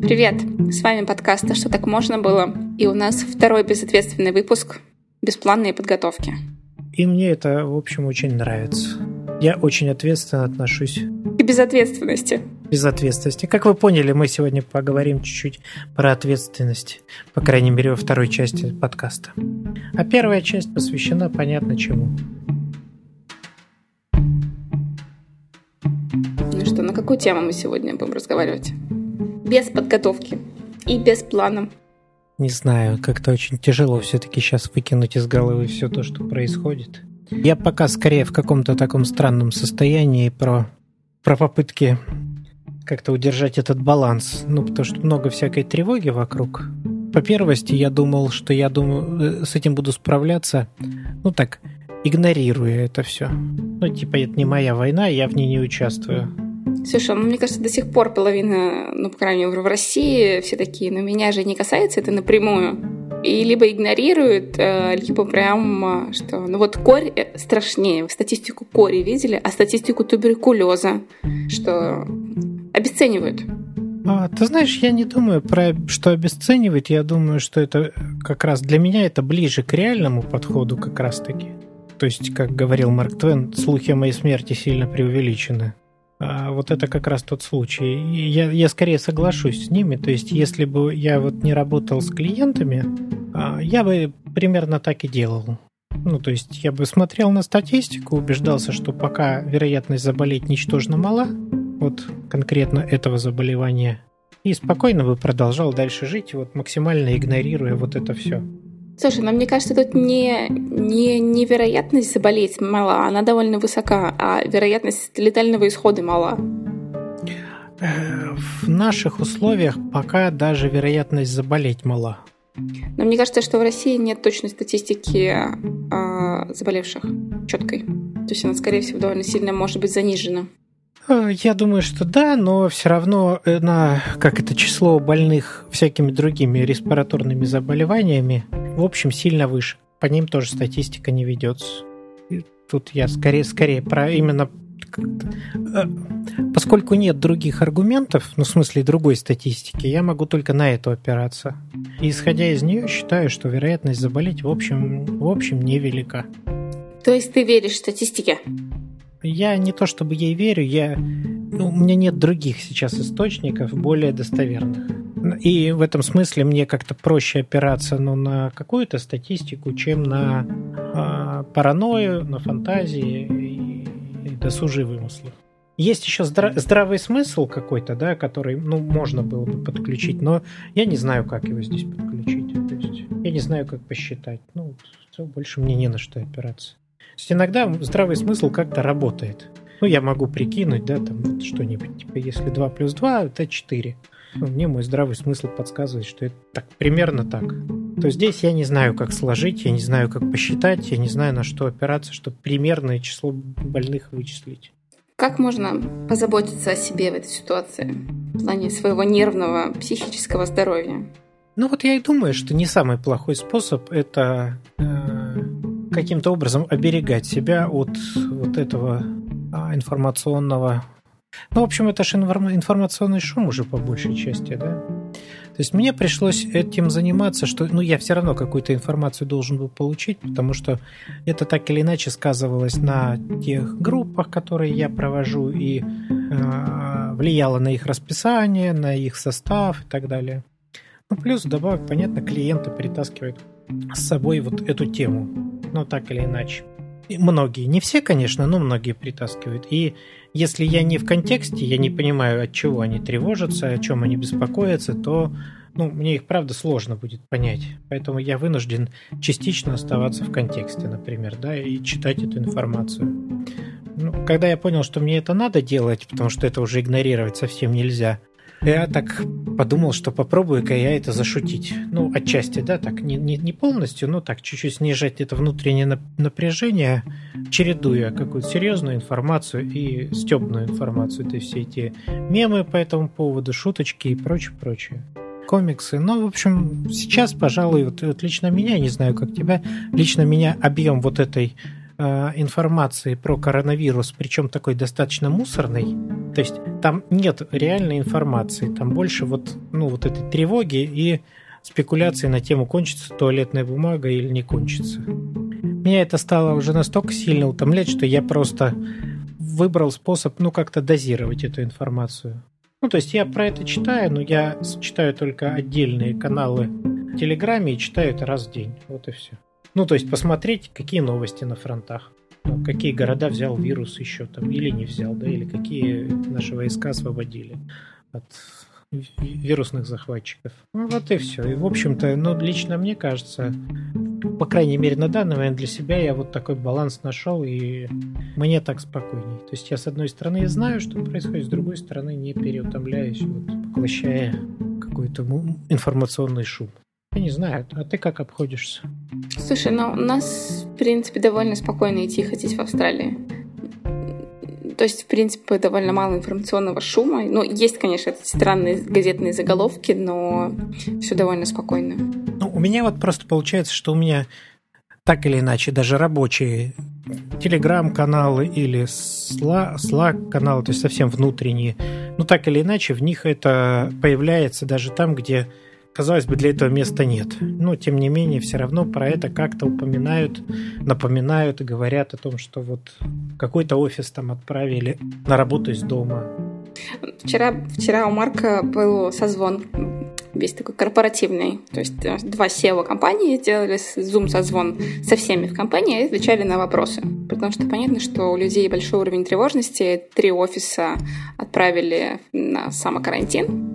Привет! С вами подкаст «А что так можно было?» И у нас второй безответственный выпуск «Беспланные подготовки». И мне это, в общем, очень нравится. Я очень ответственно отношусь. К безответственности. Безответственности. Как вы поняли, мы сегодня поговорим чуть-чуть про ответственность. По крайней мере, во второй части подкаста. А первая часть посвящена понятно чему. Ну что, на какую тему мы сегодня будем разговаривать? Без подготовки и без плана. Не знаю, как-то очень тяжело все-таки сейчас выкинуть из головы все то, что происходит. Я пока скорее в каком-то таком странном состоянии про, про попытки как-то удержать этот баланс. Ну, потому что много всякой тревоги вокруг. По первости, я думал, что я думаю, э, с этим буду справляться, ну так, игнорируя это все. Ну, типа, это не моя война, я в ней не участвую. Слушай, ну, мне кажется, до сих пор половина, ну, по крайней мере, в России все такие, но меня же не касается это напрямую. И либо игнорируют, э, либо прям, что, ну вот корь э, страшнее. Статистику кори видели, а статистику туберкулеза, что обесценивают. А, ты знаешь, я не думаю про что обесценивать, я думаю, что это как раз для меня это ближе к реальному подходу как раз таки. То есть, как говорил Марк Твен, слухи о моей смерти сильно преувеличены. А вот это как раз тот случай. Я, я скорее соглашусь с ними. То есть, если бы я вот не работал с клиентами, а, я бы примерно так и делал. Ну, то есть, я бы смотрел на статистику, убеждался, что пока вероятность заболеть ничтожно мала, вот конкретно этого заболевания, и спокойно бы продолжал дальше жить, вот максимально игнорируя вот это все. Слушай, но мне кажется, тут не, не, не вероятность заболеть мала, она довольно высока, а вероятность летального исхода мала. Э, в наших условиях пока даже вероятность заболеть мала. Но мне кажется, что в России нет точной статистики э, заболевших четкой. То есть она, скорее всего, довольно сильно может быть занижена. Э, я думаю, что да, но все равно на как это число больных всякими другими респираторными заболеваниями в общем, сильно выше. По ним тоже статистика не ведется. И тут я скорее, скорее про именно э, поскольку нет других аргументов, ну, в смысле другой статистики, я могу только на эту опираться. И исходя из нее, считаю, что вероятность заболеть в общем, в общем невелика. То есть ты веришь статистике? Я не то чтобы ей верю, я... Ну, у меня нет других сейчас источников более достоверных. И в этом смысле мне как-то проще опираться ну, на какую-то статистику, чем на э, паранойю, на фантазии и, и досужие вымыслы. Есть еще здра- здравый смысл какой-то, да, который, ну, можно было бы подключить, но я не знаю, как его здесь подключить. То есть я не знаю, как посчитать. Ну, все, больше мне не на что опираться. То есть иногда здравый смысл как-то работает. Ну, я могу прикинуть, да, там вот что-нибудь, типа, если 2 плюс 2, это 4. Ну, мне мой здравый смысл подсказывает, что это так, примерно так. То здесь я не знаю, как сложить, я не знаю, как посчитать, я не знаю, на что опираться, чтобы примерное число больных вычислить. Как можно позаботиться о себе в этой ситуации в плане своего нервного, психического здоровья? Ну вот я и думаю, что не самый плохой способ это э, каким-то образом оберегать себя от вот этого э, информационного ну, в общем, это же информационный шум уже по большей части, да? То есть мне пришлось этим заниматься, что ну, я все равно какую-то информацию должен был получить, потому что это так или иначе сказывалось на тех группах, которые я провожу, и э, влияло на их расписание, на их состав и так далее. Ну, плюс, добавок, понятно, клиенты притаскивают с собой вот эту тему, ну, так или иначе. И многие, не все, конечно, но многие притаскивают. И если я не в контексте, я не понимаю, от чего они тревожатся, о чем они беспокоятся, то ну, мне их, правда, сложно будет понять. Поэтому я вынужден частично оставаться в контексте, например, да, и читать эту информацию. Ну, когда я понял, что мне это надо делать, потому что это уже игнорировать совсем нельзя, я так подумал, что попробую-ка я это зашутить. Ну, отчасти, да, так, не, не, не полностью, но так, чуть-чуть снижать это внутреннее напряжение, чередуя какую-то серьезную информацию и стебную информацию. То есть все эти мемы по этому поводу, шуточки и прочее, прочее. комиксы. Но, в общем, сейчас, пожалуй, вот, вот лично меня, не знаю, как тебя, лично меня объем вот этой э, информации про коронавирус, причем такой достаточно мусорной. То есть там нет реальной информации, там больше вот, ну, вот этой тревоги и спекуляции на тему, кончится туалетная бумага или не кончится. Меня это стало уже настолько сильно утомлять, что я просто выбрал способ, ну, как-то дозировать эту информацию. Ну, то есть я про это читаю, но я читаю только отдельные каналы в Телеграме и читаю это раз в день. Вот и все. Ну, то есть посмотреть, какие новости на фронтах. Ну, какие города взял вирус еще там или не взял, да, или какие наши войска освободили от вирусных захватчиков. Ну, вот и все. И, в общем-то, ну, лично мне кажется, по крайней мере, на данный момент для себя я вот такой баланс нашел, и мне так спокойней. То есть я, с одной стороны, знаю, что происходит, с другой стороны, не переутомляюсь, вот, поглощая какой-то информационный шум. Я не знаю, а ты как обходишься? Слушай, ну у нас, в принципе, довольно спокойно и тихо здесь в Австралии. То есть, в принципе, довольно мало информационного шума. Ну, есть, конечно, странные газетные заголовки, но все довольно спокойно. Ну, у меня вот просто получается, что у меня так или иначе, даже рабочие телеграм-каналы или Slack-каналы, то есть совсем внутренние, ну так или иначе в них это появляется даже там, где казалось бы, для этого места нет. Но, тем не менее, все равно про это как-то упоминают, напоминают и говорят о том, что вот какой-то офис там отправили на работу из дома. Вчера, вчера у Марка был созвон весь такой корпоративный. То есть э, два SEO-компании сделали Zoom-созвон со всеми в компании и отвечали на вопросы. Потому что понятно, что у людей большой уровень тревожности. Три офиса отправили на самокарантин.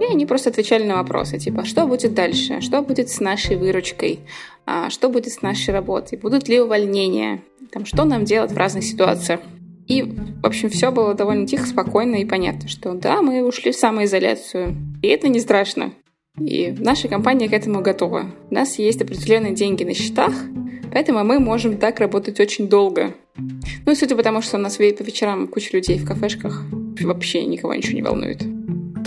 И они просто отвечали на вопросы, типа, что будет дальше, что будет с нашей выручкой, а, что будет с нашей работой, будут ли увольнения, там, что нам делать в разных ситуациях. И, в общем, все было довольно тихо, спокойно и понятно, что да, мы ушли в самоизоляцию. И это не страшно. И наша компания к этому готова. У нас есть определенные деньги на счетах, поэтому мы можем так работать очень долго. Ну и судя по тому, что у нас по вечерам куча людей в кафешках, вообще никого ничего не волнует.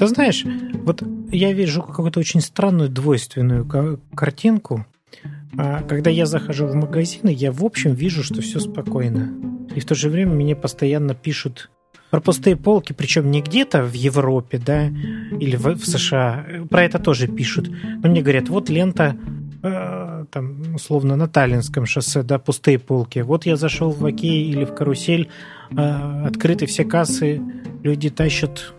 Ты знаешь, вот я вижу какую-то очень странную двойственную картинку. А когда я захожу в магазины, я в общем вижу, что все спокойно. И в то же время мне постоянно пишут про пустые полки, причем не где-то в Европе, да, или в, в США. Про это тоже пишут. Но мне говорят, вот лента э, там, условно, на Таллинском шоссе, да, пустые полки. Вот я зашел в Окей или в Карусель, э, открыты все кассы, люди тащат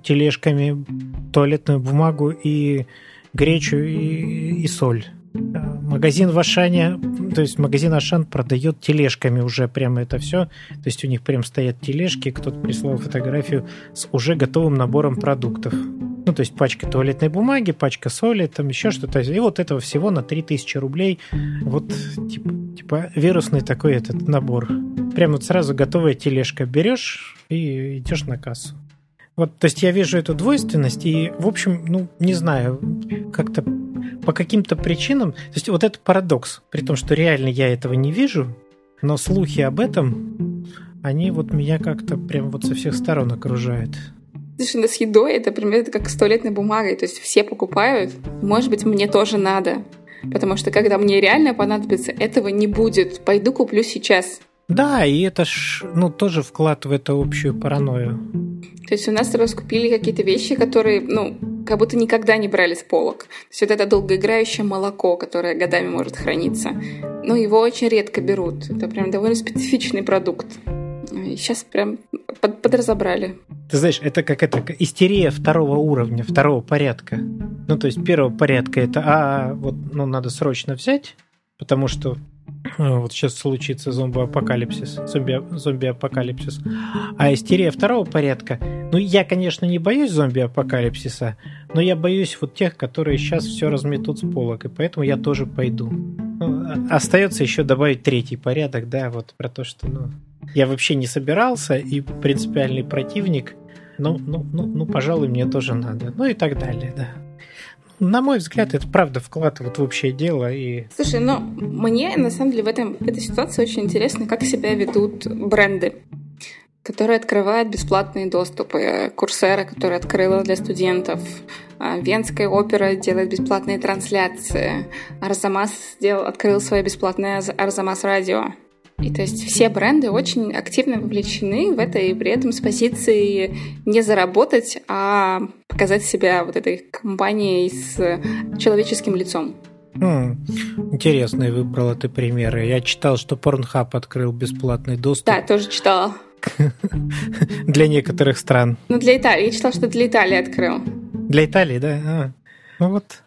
тележками туалетную бумагу и гречу и, и соль. Магазин в Ашане, то есть магазин Ашан продает тележками уже прямо это все. То есть у них прям стоят тележки, кто-то прислал фотографию с уже готовым набором продуктов. Ну, то есть пачка туалетной бумаги, пачка соли, там еще что-то. И вот этого всего на 3000 рублей. Вот типа, типа вирусный такой этот набор. Прямо вот сразу готовая тележка берешь и идешь на кассу. Вот, то есть я вижу эту двойственность, и, в общем, ну, не знаю, как-то по каким-то причинам, то есть вот это парадокс, при том, что реально я этого не вижу, но слухи об этом, они вот меня как-то прям вот со всех сторон окружают. Слушай, ну с едой это примерно как с туалетной бумагой, то есть все покупают, может быть, мне тоже надо, потому что когда мне реально понадобится, этого не будет, пойду куплю сейчас. Да, и это ж, ну, тоже вклад в эту общую паранойю. То есть у нас раскупили какие-то вещи, которые, ну, как будто никогда не брали с полок. То есть вот это долгоиграющее молоко, которое годами может храниться, ну, его очень редко берут. Это прям довольно специфичный продукт. И сейчас прям под, подразобрали. Ты знаешь, это как это истерия второго уровня, второго порядка. Ну, то есть первого порядка это, а, вот, ну, надо срочно взять, потому что вот сейчас случится зомби-апокалипсис, зомби-апокалипсис. А истерия второго порядка, ну, я, конечно, не боюсь зомби-апокалипсиса, но я боюсь вот тех, которые сейчас все разметут с полок, и поэтому я тоже пойду. Ну, а, остается еще добавить третий порядок, да, вот про то, что, ну, я вообще не собирался, и принципиальный противник, ну, ну, ну, ну, пожалуй, мне тоже надо, ну и так далее, да на мой взгляд, это правда вкладывает в общее дело. И... Слушай, но мне на самом деле в, этом, в этой ситуации очень интересно, как себя ведут бренды которые открывают бесплатные доступы. Курсера, которая открыла для студентов А, Венская опера делает бесплатные трансляции. Арзамас сделал, открыл свое бесплатное Арзамас радио. И то есть все бренды очень активно вовлечены в это, и при этом с позиции не заработать, а показать себя вот этой компанией с человеческим лицом. Хм, интересные выбрала ты примеры. Я читал, что Pornhub открыл бесплатный доступ. Да, тоже читала. Для некоторых стран. Ну, для Италии. Я читала, что для Италии открыл. Для Италии, да? А, ну вот.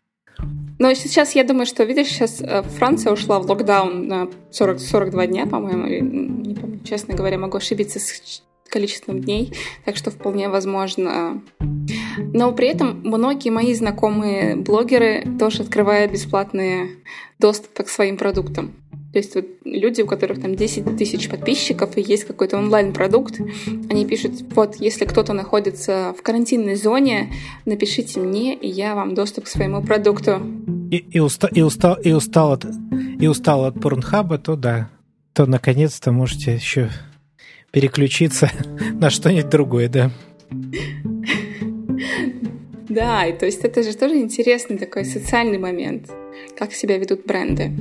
Но сейчас я думаю, что, видишь, сейчас э, Франция ушла в локдаун на 40, 42 дня, по-моему, не помню, честно говоря, могу ошибиться с количеством дней, так что вполне возможно. Но при этом многие мои знакомые блогеры тоже открывают бесплатные доступы к своим продуктам. То есть вот люди, у которых там 10 тысяч подписчиков и есть какой-то онлайн-продукт, они пишут, вот, если кто-то находится в карантинной зоне, напишите мне, и я вам доступ к своему продукту. И, и, уста, и, устал, и, устал от, и устал от порнхаба, то да, то наконец-то можете еще переключиться на что-нибудь другое, да. Да, и то есть это же тоже интересный такой социальный момент, как себя ведут бренды.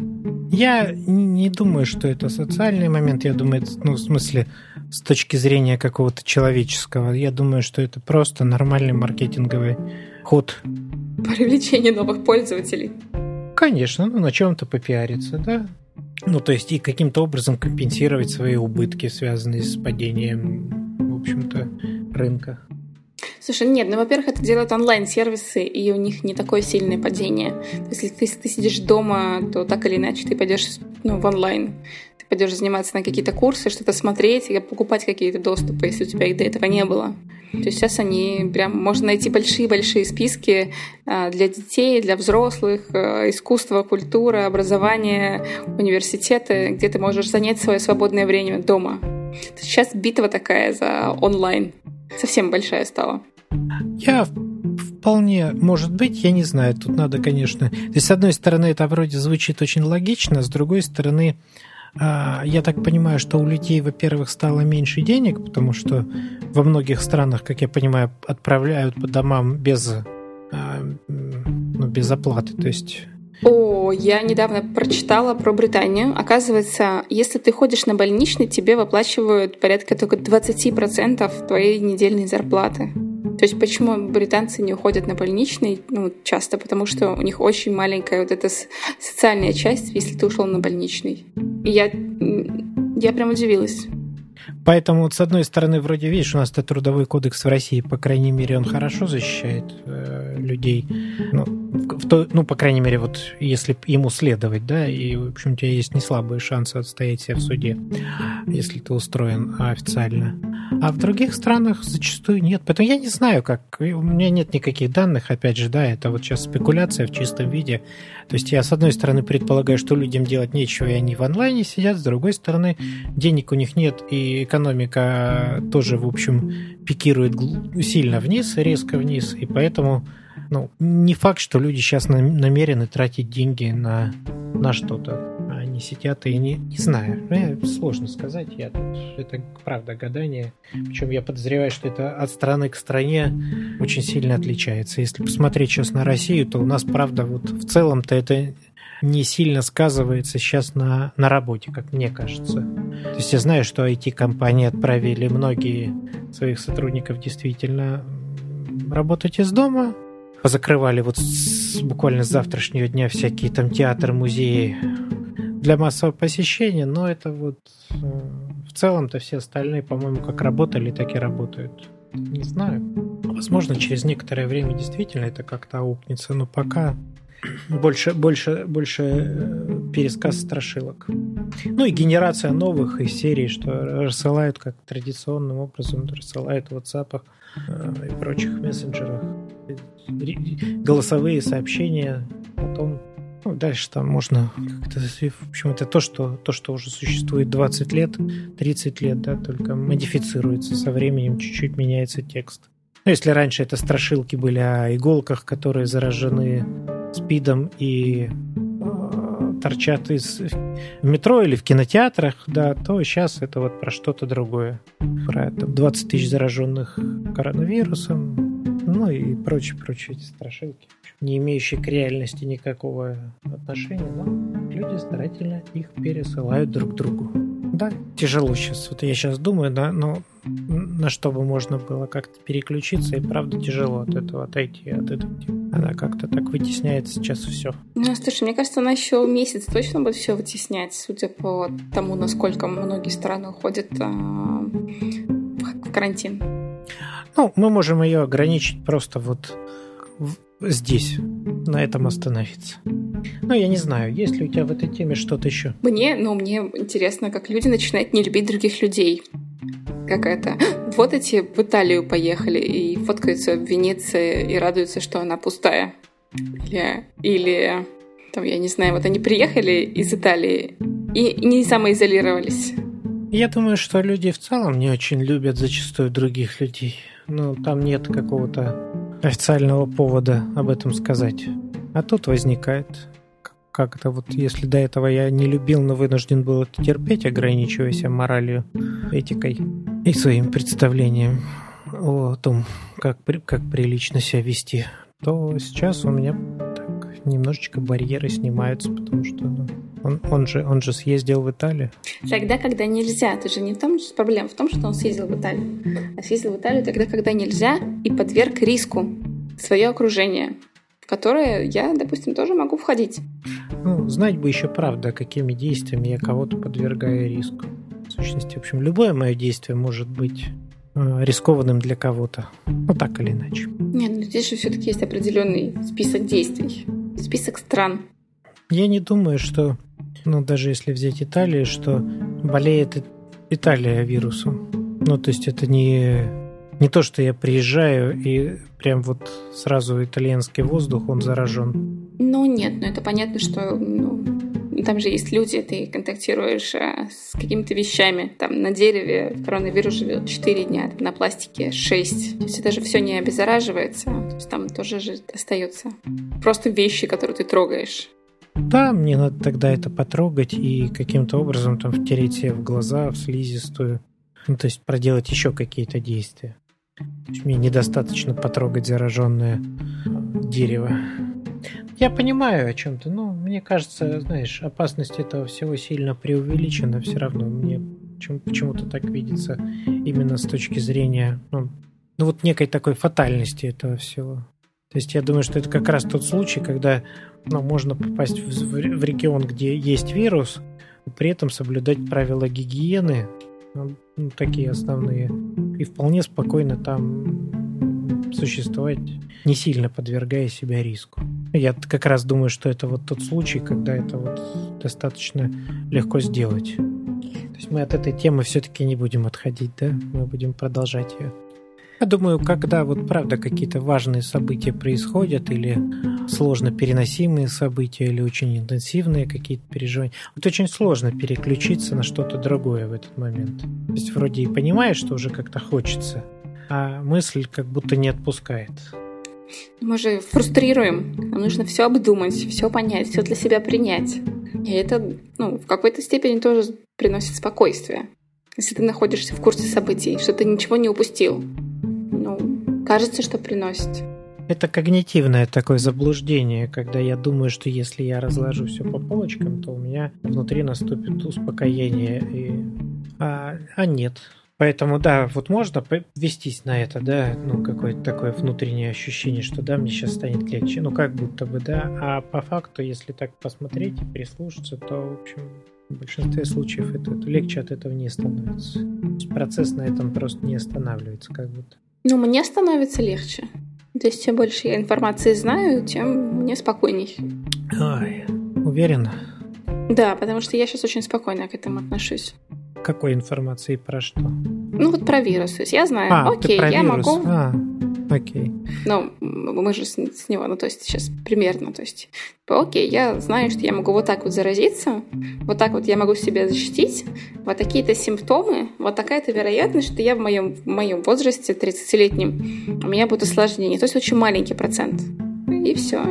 Я не думаю, что это социальный момент. Я думаю, это, ну, в смысле, с точки зрения какого-то человеческого. Я думаю, что это просто нормальный маркетинговый ход. Привлечение новых пользователей. Конечно, ну на чем-то попиариться, да. Ну, то есть и каким-то образом компенсировать свои убытки, связанные с падением, в общем-то, рынка. Слушай, нет, ну, во-первых, это делают онлайн-сервисы, и у них не такое сильное падение. То есть, если ты, ты сидишь дома, то так или иначе ты пойдешь ну, в онлайн. Ты пойдешь заниматься на какие-то курсы, что-то смотреть, покупать какие-то доступы, если у тебя их до этого не было. То есть сейчас они прям можно найти большие-большие списки а, для детей, для взрослых, а, искусство, культура, образование, университеты, где ты можешь занять свое свободное время дома. Сейчас битва такая за онлайн. Совсем большая стала. Я вполне, может быть, я не знаю, тут надо, конечно... То есть, с одной стороны, это вроде звучит очень логично, с другой стороны, а, я так понимаю, что у людей, во-первых, стало меньше денег, потому что во многих странах, как я понимаю, отправляют по домам без, а, ну, без оплаты. То есть о, я недавно прочитала про Британию. Оказывается, если ты ходишь на больничный, тебе выплачивают порядка только 20% твоей недельной зарплаты. То есть почему британцы не уходят на больничный? Ну, часто потому, что у них очень маленькая вот эта социальная часть, если ты ушел на больничный. И я, я прям удивилась. Поэтому, вот, с одной стороны, вроде, видишь, у нас этот трудовой кодекс в России, по крайней мере, он хорошо защищает э, людей. Ну, в то, ну, по крайней мере, вот если ему следовать, да, и, в общем, у тебя есть не слабые шансы отстоять себя в суде, если ты устроен официально. А в других странах зачастую нет. Поэтому я не знаю, как... У меня нет никаких данных, опять же, да, это вот сейчас спекуляция в чистом виде. То есть я, с одной стороны, предполагаю, что людям делать нечего, и они в онлайне сидят, с другой стороны, денег у них нет, и экономика тоже, в общем, пикирует сильно вниз, резко вниз, и поэтому ну, не факт, что люди сейчас намерены тратить деньги на, на что-то. Они сидят и не, не знаю. Ну, сложно сказать. Я тут, это правда гадание. Причем я подозреваю, что это от страны к стране очень сильно отличается. Если посмотреть сейчас на Россию, то у нас, правда, вот в целом-то это не сильно сказывается сейчас на, на работе, как мне кажется. То есть я знаю, что IT-компании отправили многие своих сотрудников действительно работать из дома, позакрывали вот с, буквально с завтрашнего дня всякие там театры, музеи для массового посещения, но это вот э, в целом-то все остальные, по-моему, как работали, так и работают. Не знаю. Возможно, через некоторое время действительно это как-то аукнется, но пока больше, больше, больше э, пересказ страшилок. Ну и генерация новых из серии, что рассылают как традиционным образом, рассылают в WhatsApp и прочих мессенджерах голосовые сообщения, потом ну, дальше там можно как-то... В общем, это то что, то, что уже существует 20 лет, 30 лет, да, только модифицируется со временем, чуть-чуть меняется текст. Ну, если раньше это страшилки были о иголках, которые заражены спидом и э, торчат из метро или в кинотеатрах, да, то сейчас это вот про что-то другое. Про там, 20 тысяч зараженных коронавирусом, ну и прочие-прочие эти страшилки, не имеющие к реальности никакого отношения, но люди старательно их пересылают друг другу. Да, тяжело сейчас. Вот я сейчас думаю, да, но на что бы можно было как-то переключиться, и правда тяжело от этого отойти, от этого. Она как-то так вытесняет сейчас все. Ну, слушай, мне кажется, она еще месяц точно будет все вытеснять, судя по тому, насколько многие страны уходят а, в карантин. Ну, мы можем ее ограничить просто вот здесь, на этом остановиться. Ну, я не знаю, есть ли у тебя в этой теме что-то еще? Мне, ну, мне интересно, как люди начинают не любить других людей. Как это? Вот эти в Италию поехали и фоткаются в Венеции и радуются, что она пустая. Или, или там, я не знаю, вот они приехали из Италии и не самоизолировались. Я думаю, что люди в целом не очень любят зачастую других людей. Ну, там нет какого-то официального повода об этом сказать. А тут возникает как-то вот, если до этого я не любил, но вынужден был это терпеть, ограничиваясь моралью, этикой и своим представлением о том, как, как прилично себя вести, то сейчас у меня так, немножечко барьеры снимаются, потому что ну, он, он, же, он же съездил в Италию. Тогда, когда нельзя. Ты же не в том, что проблема в том, что он съездил в Италию. А съездил в Италию тогда, когда нельзя, и подверг риску свое окружение в которое я, допустим, тоже могу входить. Ну, знать бы еще правда, какими действиями я кого-то подвергаю риску. В сущности, в общем, любое мое действие может быть э, рискованным для кого-то. Ну, так или иначе. Нет, ну, здесь же все-таки есть определенный список действий, список стран. Я не думаю, что, ну, даже если взять Италию, что болеет Италия вирусом. Ну, то есть это не не то, что я приезжаю и прям вот сразу итальянский воздух, он заражен. Ну нет, ну это понятно, что ну, там же есть люди, ты контактируешь а, с какими-то вещами. Там на дереве коронавирус живет 4 дня, там, на пластике 6. То есть это же все не обеззараживается. То есть там тоже же остается просто вещи, которые ты трогаешь. Да, мне надо тогда это потрогать и каким-то образом там втереть себе в глаза, в слизистую. Ну, то есть проделать еще какие-то действия. Мне недостаточно потрогать зараженное дерево. Я понимаю о чем-то, но мне кажется, знаешь, опасность этого всего сильно преувеличена. Все равно мне почему-то так видится именно с точки зрения, ну, ну вот некой такой фатальности этого всего. То есть я думаю, что это как раз тот случай, когда ну, можно попасть в, в регион, где есть вирус, при этом соблюдать правила гигиены, ну, такие основные, и вполне спокойно там существовать, не сильно подвергая себя риску. Я как раз думаю, что это вот тот случай, когда это вот достаточно легко сделать. То есть мы от этой темы все-таки не будем отходить, да? Мы будем продолжать ее. Я думаю, когда вот правда какие-то важные события происходят или сложно переносимые события или очень интенсивные какие-то переживания, вот очень сложно переключиться на что-то другое в этот момент. То есть вроде и понимаешь, что уже как-то хочется, а мысль как будто не отпускает. Мы же фрустрируем. Нам нужно все обдумать, все понять, все для себя принять. И это ну, в какой-то степени тоже приносит спокойствие. Если ты находишься в курсе событий, что ты ничего не упустил. Кажется, что приносит. Это когнитивное такое заблуждение, когда я думаю, что если я разложу все по полочкам, то у меня внутри наступит успокоение. И... А, а нет. Поэтому, да, вот можно вестись на это, да, ну, какое-то такое внутреннее ощущение, что да, мне сейчас станет легче, ну, как будто бы, да, а по факту, если так посмотреть и прислушаться, то, в общем, в большинстве случаев это, это легче от этого не становится. Процесс на этом просто не останавливается, как будто. Ну, мне становится легче. То есть, чем больше я информации знаю, тем мне спокойней. Ой, уверена? Да, потому что я сейчас очень спокойно к этому отношусь. Какой информации про что? Ну, вот про вирус. То есть я знаю, а, окей, я вирус. могу... А, окей. Ну, мы же с, с него, ну, то есть сейчас примерно, то есть, типа, окей, я знаю, что я могу вот так вот заразиться, вот так вот я могу себя защитить, вот такие-то симптомы, вот такая-то вероятность, что я в моем, в моем возрасте, 30-летнем, у меня будут осложнения. То есть очень маленький процент. И все.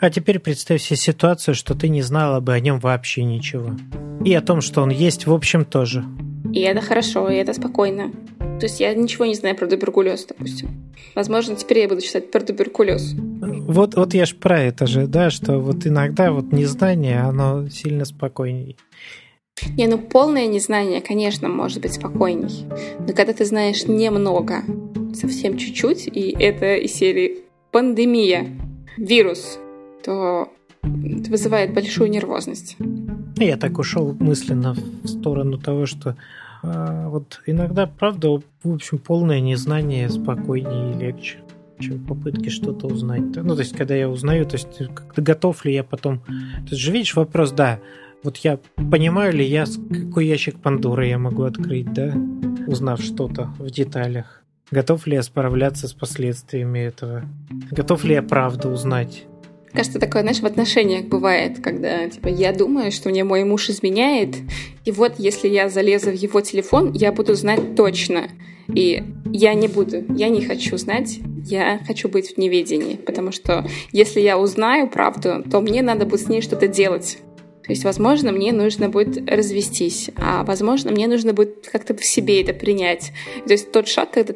А теперь представь себе ситуацию, что ты не знала бы о нем вообще ничего. И о том, что он есть, в общем, тоже. И это хорошо, и это спокойно. То есть я ничего не знаю про туберкулез, допустим. Возможно, теперь я буду читать про туберкулез. Вот, вот я ж про это же, да, что вот иногда вот незнание, оно сильно спокойнее. Не, ну полное незнание, конечно, может быть спокойней. Но когда ты знаешь немного, совсем чуть-чуть, и это из серии пандемия, вирус, то это вызывает большую нервозность. Я так ушел мысленно в сторону того, что а, вот иногда, правда, в общем, полное незнание спокойнее и легче чем попытки что-то узнать. Ну, то есть, когда я узнаю, то есть, готов ли я потом... То есть же, видишь, вопрос, да, вот я понимаю ли я, какой ящик Пандоры я могу открыть, да, узнав что-то в деталях. Готов ли я справляться с последствиями этого? Готов ли я правду узнать? Кажется, такое, знаешь, в отношениях бывает, когда, типа, я думаю, что мне мой муж изменяет, и вот если я залезу в его телефон, я буду знать точно. И я не буду, я не хочу знать, я хочу быть в неведении, потому что если я узнаю правду, то мне надо будет с ней что-то делать. То есть, возможно, мне нужно будет развестись, а возможно, мне нужно будет как-то в себе это принять. То есть тот шаг, когда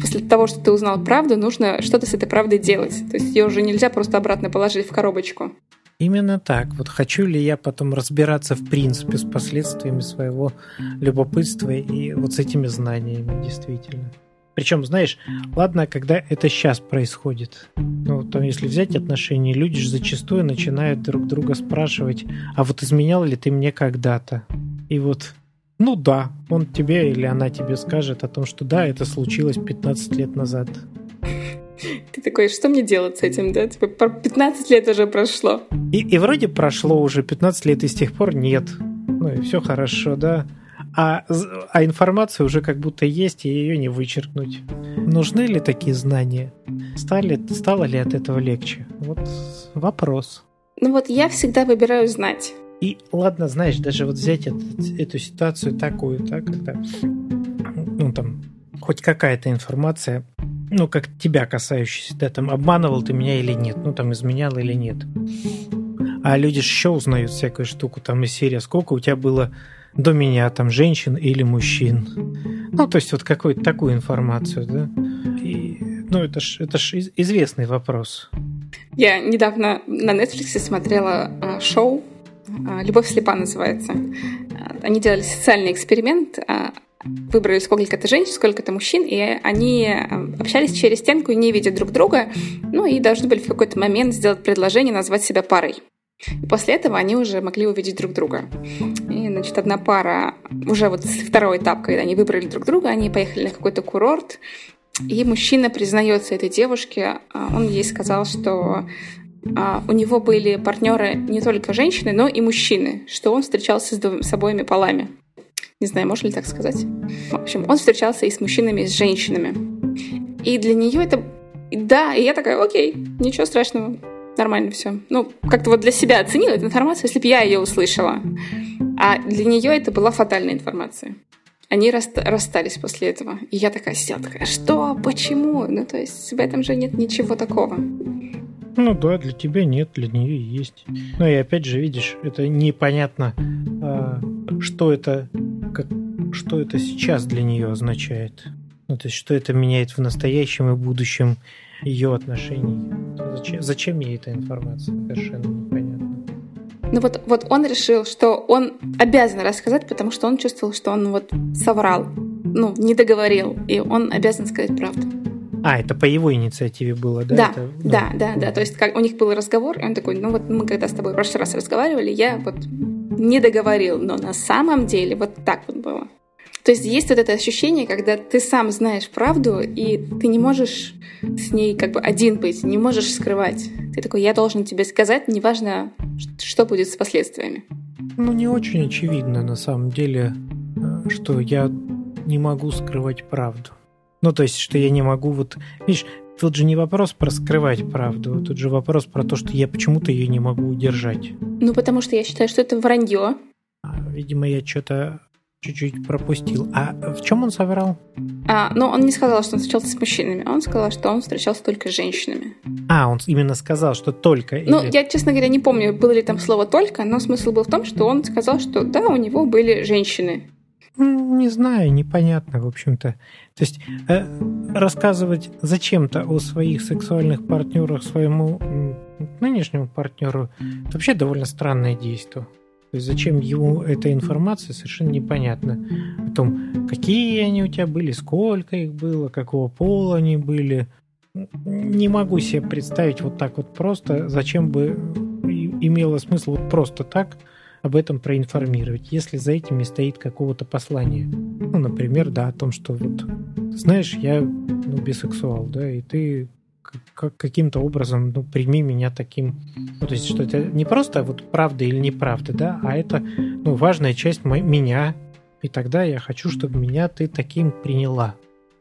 после того, что ты узнал правду, нужно что-то с этой правдой делать. То есть ее уже нельзя просто обратно положить в коробочку. Именно так. Вот хочу ли я потом разбираться в принципе с последствиями своего любопытства и вот с этими знаниями действительно. Причем, знаешь, ладно, когда это сейчас происходит. Ну, там, если взять отношения, люди же зачастую начинают друг друга спрашивать, а вот изменял ли ты мне когда-то? И вот ну да, он тебе или она тебе скажет о том, что да, это случилось 15 лет назад. Ты такой, что мне делать с этим, да? Типа, 15 лет уже прошло. И, и вроде прошло уже 15 лет, и с тех пор нет. Ну и все хорошо, да. А, а информация уже как будто есть, и ее не вычеркнуть. Нужны ли такие знания? Стали, стало ли от этого легче? Вот вопрос. Ну вот я всегда выбираю знать. И ладно, знаешь, даже вот взять этот, эту ситуацию такую, да, когда ну там хоть какая-то информация, ну как тебя касающаяся, да, там обманывал ты меня или нет, ну там изменял или нет. А люди еще узнают всякую штуку, там из серии, сколько у тебя было до меня там женщин или мужчин. Ну, то есть вот какую-то такую информацию, да. И, ну, это ж, это ж известный вопрос. Я недавно на Netflix смотрела а, шоу «Любовь слепа» называется. А, они делали социальный эксперимент, а, выбрали сколько-то женщин, сколько-то мужчин, и они общались через стенку, не видя друг друга, ну и должны были в какой-то момент сделать предложение назвать себя парой. И после этого они уже могли увидеть друг друга. И, значит, одна пара, уже вот второй этап, когда они выбрали друг друга, они поехали на какой-то курорт, и мужчина признается этой девушке, он ей сказал, что а, у него были партнеры не только женщины, но и мужчины, что он встречался с, с обоими полами. Не знаю, можно ли так сказать. В общем, он встречался и с мужчинами, и с женщинами. И для нее это... Да, и я такая, окей, ничего страшного, нормально все. Ну, как-то вот для себя оценила эту информацию, если бы я ее услышала. А для нее это была фатальная информация. Они расстались после этого. И я такая сидела, такая, что, почему? Ну, то есть в этом же нет ничего такого. Ну да, для тебя нет, для нее есть. Ну и опять же, видишь, это непонятно, а, что это, как, что это сейчас для нее означает. Ну, то есть, что это меняет в настоящем и будущем ее отношений. Зачем, зачем ей эта информация? Совершенно непонятно. Ну вот, вот он решил, что он обязан рассказать, потому что он чувствовал, что он вот соврал, ну, не договорил, и он обязан сказать правду. А, это по его инициативе было, да? Да, это, ну... да, да, да. То есть как, у них был разговор, и он такой, ну вот мы когда с тобой в прошлый раз разговаривали, я вот не договорил, но на самом деле вот так вот было. То есть есть вот это ощущение, когда ты сам знаешь правду, и ты не можешь с ней как бы один быть, не можешь скрывать. Ты такой, я должен тебе сказать, неважно, что будет с последствиями. Ну, не очень очевидно на самом деле, э, что я не могу скрывать правду. Ну, то есть, что я не могу вот... Видишь, тут же не вопрос про скрывать правду, тут же вопрос про то, что я почему-то ее не могу удержать. Ну, потому что я считаю, что это вранье. А, видимо, я что-то чуть-чуть пропустил. А в чем он соврал? А, ну, он не сказал, что он встречался с мужчинами. Он сказал, что он встречался только с женщинами. А, он именно сказал, что только. Ну, или... я, честно говоря, не помню, было ли там слово только, но смысл был в том, что он сказал, что да, у него были женщины. Не знаю, непонятно, в общем-то. То есть э, рассказывать зачем-то о своих сексуальных партнерах своему нынешнему партнеру это вообще довольно странное действие. То есть зачем ему эта информация, совершенно непонятно. О том, какие они у тебя были, сколько их было, какого пола они были. Не могу себе представить вот так вот просто, зачем бы имело смысл вот просто так об этом проинформировать, если за этим не стоит какого-то послания. Ну, например, да, о том, что вот, знаешь, я ну, бисексуал, да, и ты как, каким-то образом, ну, прими меня таким, ну, то есть, что это не просто вот правда или неправда, да, а это, ну, важная часть мо- меня, и тогда я хочу, чтобы меня ты таким приняла.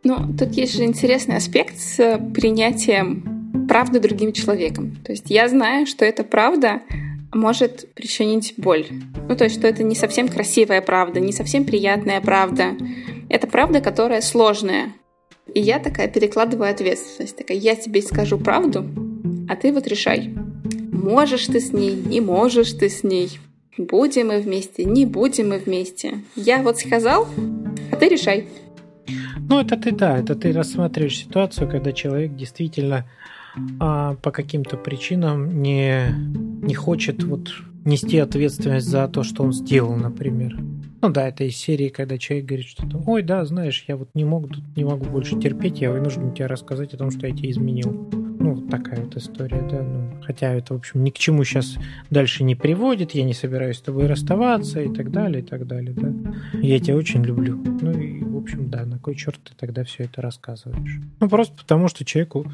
Ну, тут есть же интересный аспект с принятием правды другим человеком. То есть я знаю, что эта правда может причинить боль. Ну, то есть, что это не совсем красивая правда, не совсем приятная правда. Это правда, которая сложная. И я такая перекладываю ответственность. Такая, я тебе скажу правду, а ты вот решай. Можешь ты с ней, не можешь ты с ней. Будем мы вместе, не будем мы вместе. Я вот сказал, а ты решай. Ну, это ты, да, это ты рассматриваешь ситуацию, когда человек действительно а, по каким-то причинам не, не хочет вот нести ответственность за то, что он сделал, например. Ну да, это из серии, когда человек говорит что-то, ой, да, знаешь, я вот не тут не могу больше терпеть, я вынужден тебе рассказать о том, что я тебе изменил. Ну, такая вот история, да. Ну, хотя это, в общем, ни к чему сейчас дальше не приводит, я не собираюсь с тобой расставаться и так далее, и так далее, да. Я тебя очень люблю. Ну и, в общем, да, на кой черт ты тогда все это рассказываешь? Ну, просто потому, что человеку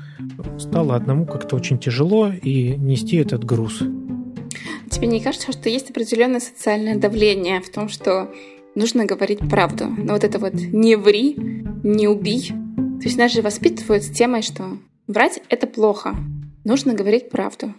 стало одному как-то очень тяжело и нести этот груз. Тебе не кажется, что есть определенное социальное давление в том, что нужно говорить правду? Но вот это вот «не ври», «не убий». То есть нас же воспитывают с темой, что врать — это плохо, нужно говорить правду.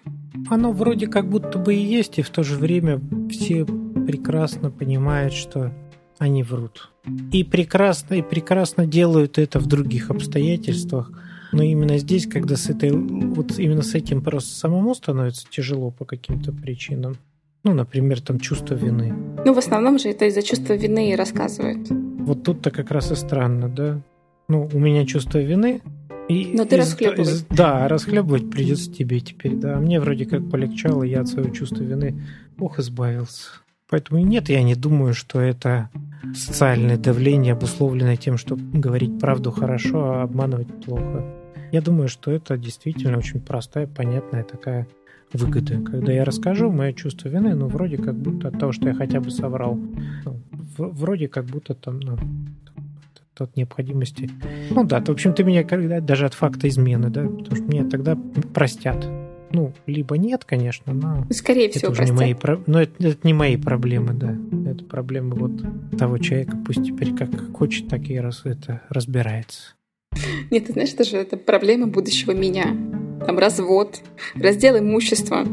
Оно вроде как будто бы и есть, и в то же время все прекрасно понимают, что они врут. И прекрасно, и прекрасно делают это в других обстоятельствах – но именно здесь, когда с этой, вот именно с этим просто самому становится тяжело по каким-то причинам. Ну, например, там чувство вины. Ну, в основном же это из-за чувства вины и рассказывают. Вот тут-то как раз и странно, да? Ну, у меня чувство вины, и Но ты. Из, да, расхлебывать придется тебе теперь, да. Мне вроде как полегчало, я от своего чувства вины, ох, избавился. Поэтому нет, я не думаю, что это социальное давление, обусловленное тем, что говорить правду хорошо, а обманывать плохо. Я думаю, что это действительно очень простая, понятная такая выгода. Когда я расскажу, мое чувство вины, ну, вроде как будто от того, что я хотя бы соврал, ну, вроде как будто там, ну, от необходимости. Ну да, в общем, ты меня когда даже от факта измены, да, потому что мне тогда простят. Ну, либо нет, конечно, но... Скорее это всего, уже не мои, Но это, это не мои проблемы, да. Это проблемы вот того человека, пусть теперь как хочет, так и раз, это разбирается. Нет, ты знаешь, это же это проблема будущего меня. Там развод, раздел имущества.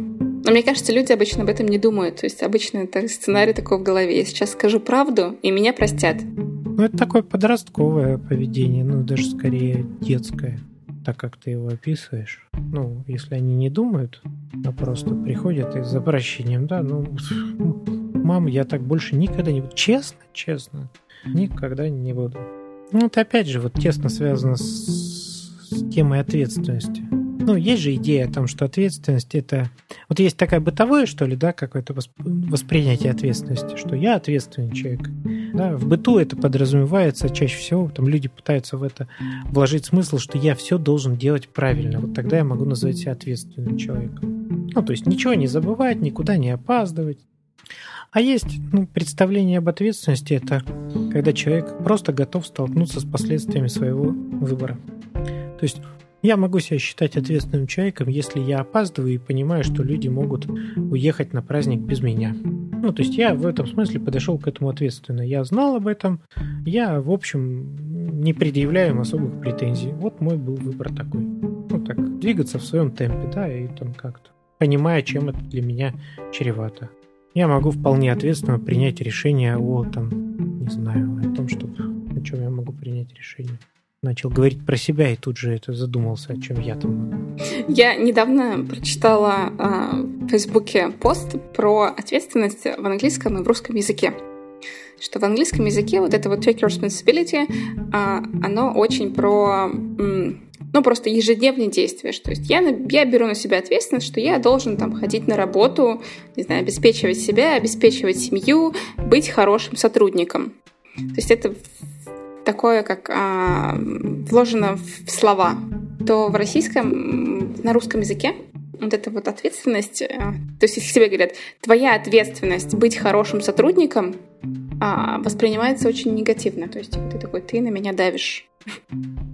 Но мне кажется, люди обычно об этом не думают. То есть обычно это сценарий такой в голове. Я сейчас скажу правду, и меня простят. Ну, это такое подростковое поведение, ну, даже скорее детское, так как ты его описываешь. Ну, если они не думают, а просто приходят и за прощением, да, ну, мам, я так больше никогда не буду. Честно, честно, никогда не буду. Ну, это опять же вот тесно связано с, с темой ответственности. Ну, есть же идея о том, что ответственность это... Вот есть такая бытовое, что ли, да, какое-то воспринятие ответственности, что я ответственный человек. Да, в быту это подразумевается чаще всего, там люди пытаются в это вложить смысл, что я все должен делать правильно. Вот тогда я могу назвать себя ответственным человеком. Ну, то есть ничего не забывать, никуда не опаздывать, а есть ну, представление об ответственности, это когда человек просто готов столкнуться с последствиями своего выбора. То есть я могу себя считать ответственным человеком, если я опаздываю и понимаю, что люди могут уехать на праздник без меня. Ну, то есть я в этом смысле подошел к этому ответственно. Я знал об этом, я, в общем, не предъявляю им особых претензий. Вот мой был выбор такой. Ну, так, двигаться в своем темпе, да, и там как-то, понимая, чем это для меня чревато я могу вполне ответственно принять решение о, там, не знаю, о том, чтобы, о чем я могу принять решение. Начал говорить про себя и тут же это задумался, о чем я там. Я недавно прочитала э, в Фейсбуке пост про ответственность в английском и в русском языке. что в английском языке вот это вот take responsibility, а, оно очень про ну, просто ежедневные действия. То есть я, я беру на себя ответственность, что я должен там ходить на работу, не знаю, обеспечивать себя, обеспечивать семью, быть хорошим сотрудником. То есть это такое, как а, вложено в слова. То в российском, на русском языке вот эта вот ответственность, а, то есть если тебе говорят, твоя ответственность быть хорошим сотрудником, а, воспринимается очень негативно. То есть ты такой, ты на меня давишь.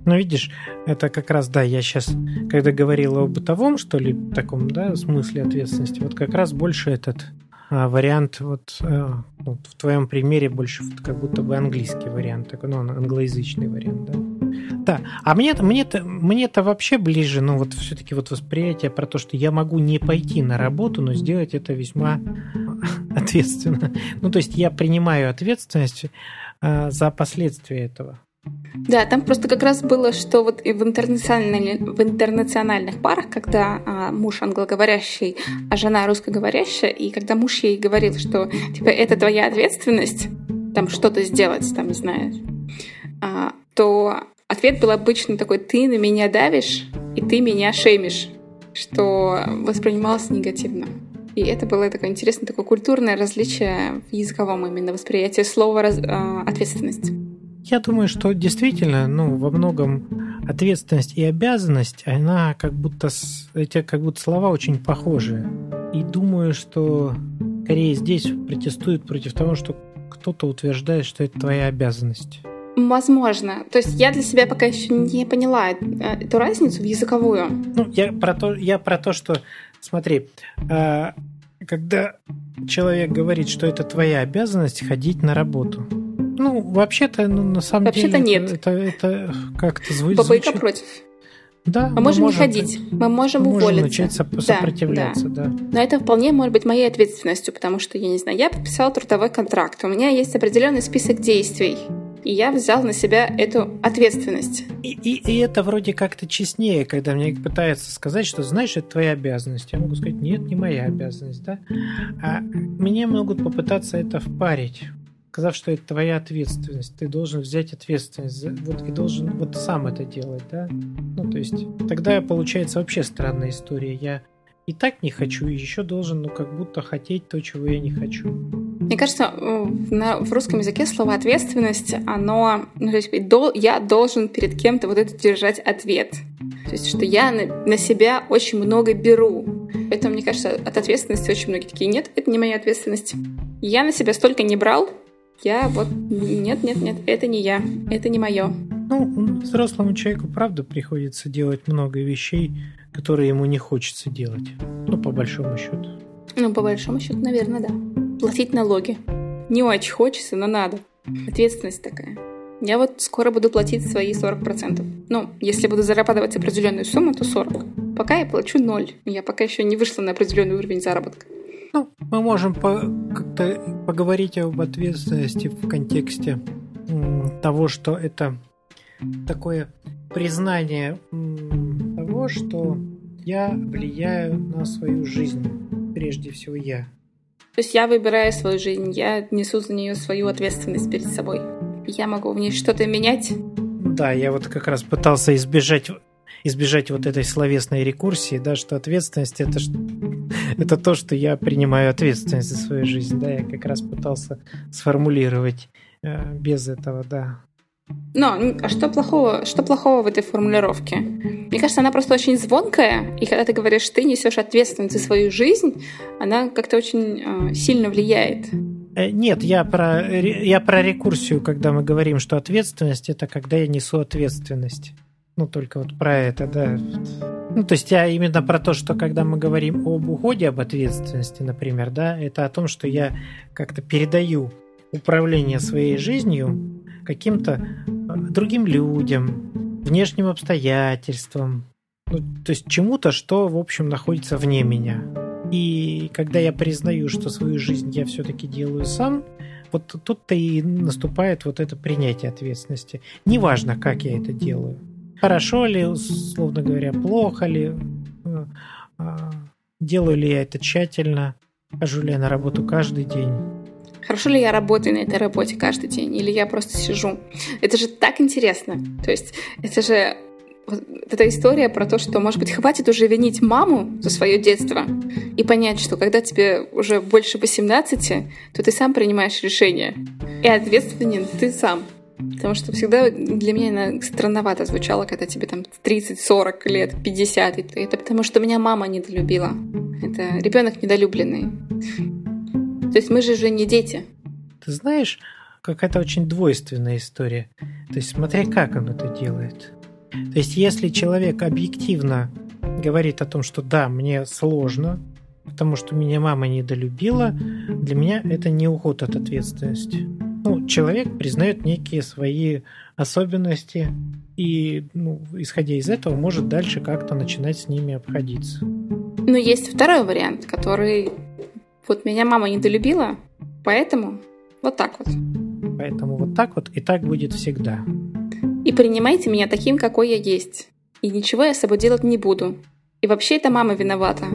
Ну, видишь, это как раз, да, я сейчас, когда говорил о бытовом, что ли, таком, да, смысле ответственности, вот как раз больше этот вариант, вот, а, вот в твоем примере больше как будто бы английский вариант, такой, ну, англоязычный вариант, да. Да, а мне, мне, мне это вообще ближе, ну, вот все-таки вот восприятие про то, что я могу не пойти на работу, но сделать это весьма ответственно. Ну, то есть я принимаю ответственность а, за последствия этого. Да, там просто как раз было, что вот и в, интернациональных, в интернациональных парах, когда а, муж англоговорящий, а жена русскоговорящая, и когда муж ей говорил, что типа это твоя ответственность, там что-то сделать, там, знаю, а, то ответ был обычно такой, ты на меня давишь, и ты меня шеймишь, что воспринималось негативно. И это было такое интересное такое культурное различие в языковом именно восприятии слова раз, э, ответственность. Я думаю, что действительно, ну, во многом ответственность и обязанность, она как будто, эти как будто слова очень похожи. И думаю, что скорее здесь протестуют против того, что кто-то утверждает, что это твоя обязанность. Возможно. То есть я для себя пока еще не поняла э, эту разницу в языковую. Ну, я про то, я про то что, смотри, э, когда человек говорит, что это твоя обязанность ходить на работу, ну, вообще-то, ну, на самом вообще-то деле... нет. Это, это, как-то звучит... Бабайка против. Да, мы, мы можем не ходить, мы можем мы уволиться. Можем начать сопротивляться, да, да. Но это вполне может быть моей ответственностью, потому что, я не знаю, я подписала трудовой контракт, у меня есть определенный список действий, и я взял на себя эту ответственность. И, и, и это вроде как-то честнее, когда мне пытаются сказать, что знаешь, это твоя обязанность. Я могу сказать, нет, не моя обязанность, да. А мне могут попытаться это впарить сказав, что это твоя ответственность, ты должен взять ответственность за, вот и должен вот сам это делать, да? Ну, то есть тогда получается вообще странная история. Я и так не хочу, и еще должен, ну, как будто хотеть то, чего я не хочу. Мне кажется, на, в русском языке слово ответственность, оно, ну, то есть я должен перед кем-то вот это держать ответ. То есть, что я на, на себя очень много беру. Поэтому, мне кажется, от ответственности очень многие такие, нет, это не моя ответственность. Я на себя столько не брал, я вот нет, нет, нет, это не я, это не мое. Ну, взрослому человеку, правда, приходится делать много вещей, которые ему не хочется делать. Ну, по большому счету. Ну, по большому счету, наверное, да. Платить налоги. Не очень хочется, но надо. Ответственность такая. Я вот скоро буду платить свои 40%. Ну, если буду зарабатывать определенную сумму, то 40. Пока я плачу ноль. Я пока еще не вышла на определенный уровень заработка. Ну, мы можем по как-то поговорить об ответственности в контексте того, что это такое признание того, что я влияю на свою жизнь, прежде всего я. То есть я выбираю свою жизнь, я несу за нее свою ответственность перед собой. Я могу в ней что-то менять. Да, я вот как раз пытался избежать избежать вот этой словесной рекурсии, да, что ответственность это, это то, что я принимаю ответственность за свою жизнь, да, я как раз пытался сформулировать э, без этого, да. Но а что плохого, что плохого в этой формулировке? Мне кажется, она просто очень звонкая, и когда ты говоришь, ты несешь ответственность за свою жизнь, она как-то очень э, сильно влияет. Э, нет, я про, я про рекурсию, когда мы говорим, что ответственность это когда я несу ответственность. Ну, только вот про это, да. Ну, то есть я именно про то, что когда мы говорим об уходе, об ответственности, например, да, это о том, что я как-то передаю управление своей жизнью каким-то э, другим людям, внешним обстоятельствам, ну, то есть чему-то, что, в общем, находится вне меня. И когда я признаю, что свою жизнь я все-таки делаю сам, вот тут-то и наступает вот это принятие ответственности. Неважно, как я это делаю хорошо ли, условно говоря, плохо ли, э, а, делаю ли я это тщательно, хожу ли я на работу каждый день. Хорошо ли я работаю на этой работе каждый день, или я просто сижу? Это же так интересно. То есть это же вот эта история про то, что, может быть, хватит уже винить маму за свое детство и понять, что когда тебе уже больше 18, то ты сам принимаешь решение. И ответственен ты сам. Потому что всегда для меня странновато звучало, когда тебе там 30, 40 лет, 50. Это потому что меня мама недолюбила. Это ребенок недолюбленный. То есть мы же уже не дети. Ты знаешь, какая-то очень двойственная история. То есть смотри, как он это делает. То есть если человек объективно говорит о том, что да, мне сложно, потому что меня мама недолюбила, для меня это не уход от ответственности. Ну, человек признает некие свои особенности и, ну, исходя из этого, может дальше как-то начинать с ними обходиться. Но есть второй вариант, который вот меня мама недолюбила, поэтому вот так вот. Поэтому вот так вот и так будет всегда. И принимайте меня таким, какой я есть. И ничего я с собой делать не буду. И вообще это мама виновата.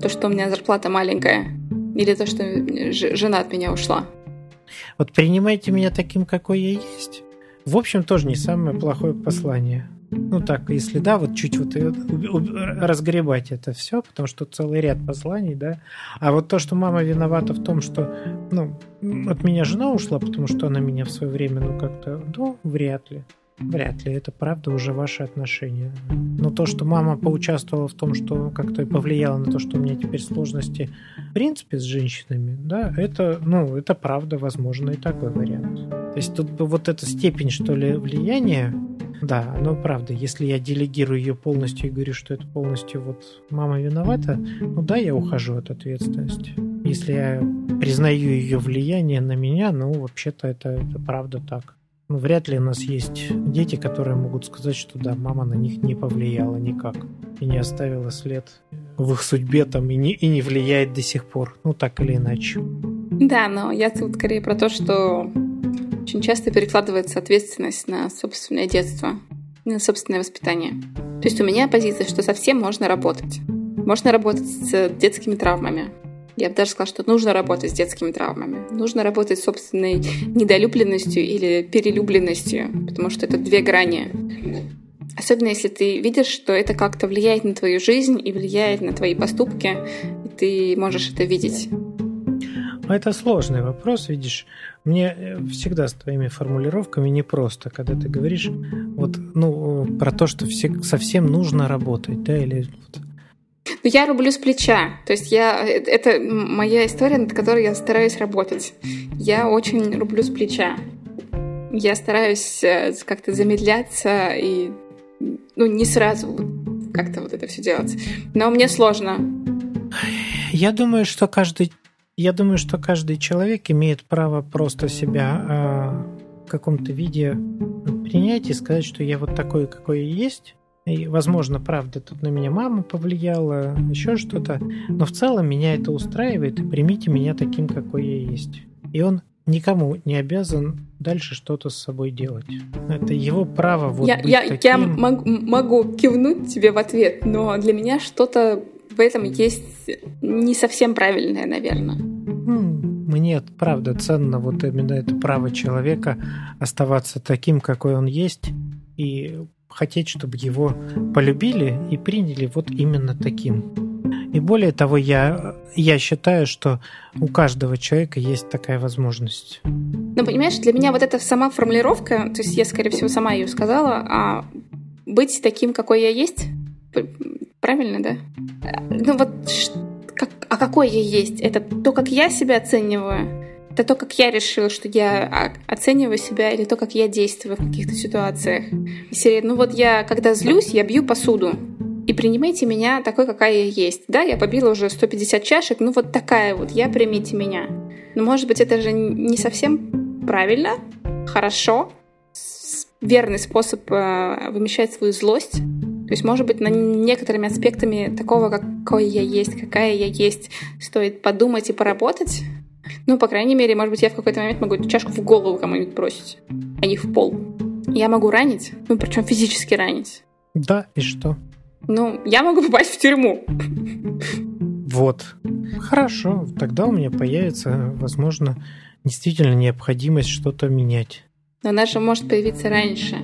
То, что у меня зарплата маленькая. Или то, что жена от меня ушла. Вот принимайте меня таким, какой я есть. В общем, тоже не самое плохое послание. Ну так, если да, вот чуть вот разгребать это все, потому что целый ряд посланий, да. А вот то, что мама виновата в том, что, ну, от меня жена ушла, потому что она меня в свое время, ну, как-то, ну, вряд ли. Вряд ли, это правда уже ваши отношения. Но то, что мама поучаствовала в том, что как-то повлияло на то, что у меня теперь сложности в принципе с женщинами, да, это, ну, это правда, возможно, и такой вариант. То есть тут вот эта степень, что ли, влияния, да, но правда, если я делегирую ее полностью и говорю, что это полностью вот мама виновата, ну да, я ухожу от ответственности. Если я признаю ее влияние на меня, ну, вообще-то это, это правда так. Ну, вряд ли у нас есть дети, которые могут сказать, что да, мама на них не повлияла никак и не оставила след в их судьбе там и не, и не влияет до сих пор, ну так или иначе. Да, но я тут скорее про то, что очень часто перекладывается ответственность на собственное детство, на собственное воспитание. То есть у меня позиция, что совсем можно работать. Можно работать с детскими травмами, я бы даже сказала, что нужно работать с детскими травмами. Нужно работать с собственной недолюбленностью или перелюбленностью, потому что это две грани. Особенно если ты видишь, что это как-то влияет на твою жизнь и влияет на твои поступки, и ты можешь это видеть. А это сложный вопрос, видишь. Мне э, всегда с твоими формулировками непросто, когда ты говоришь вот, ну, про то, что все, совсем нужно работать, да, или вот, но я рублю с плеча. То есть я, это моя история, над которой я стараюсь работать. Я очень рублю с плеча. Я стараюсь э, как-то замедляться и ну, не сразу как-то вот это все делать. Но мне сложно. Я думаю, что каждый я думаю, что каждый человек имеет право просто себя э, в каком-то виде принять и сказать, что я вот такой, какой я есть, и, возможно, правда, тут на меня мама повлияла, еще что-то. Но в целом меня это устраивает, и примите меня таким, какой я есть. И он никому не обязан дальше что-то с собой делать. Это его право вот я, быть я, таким. Я могу, могу кивнуть тебе в ответ, но для меня что-то в этом есть не совсем правильное, наверное. Мне правда ценно вот именно это право человека оставаться таким, какой он есть, и хотеть, чтобы его полюбили и приняли вот именно таким. И более того, я, я считаю, что у каждого человека есть такая возможность. Ну, понимаешь, для меня вот эта сама формулировка, то есть я, скорее всего, сама ее сказала, а быть таким, какой я есть, правильно, да? Ну вот, как, а какой я есть? Это то, как я себя оцениваю, это то, как я решила, что я оцениваю себя, или то, как я действую в каких-то ситуациях. Серия, ну вот я, когда злюсь, я бью посуду. И принимайте меня такой, какая я есть. Да, я побила уже 150 чашек, ну вот такая вот, я примите меня. Но может быть это же не совсем правильно, хорошо, верный способ э, вымещать свою злость. То есть, может быть, на некоторыми аспектами такого, какой я есть, какая я есть, стоит подумать и поработать, ну, по крайней мере, может быть, я в какой-то момент могу эту чашку в голову кому-нибудь бросить, а не в пол. Я могу ранить, ну, причем физически ранить. Да, и что? Ну, я могу попасть в тюрьму. Вот. Хорошо, тогда у меня появится, возможно, действительно необходимость что-то менять. Но она же может появиться раньше.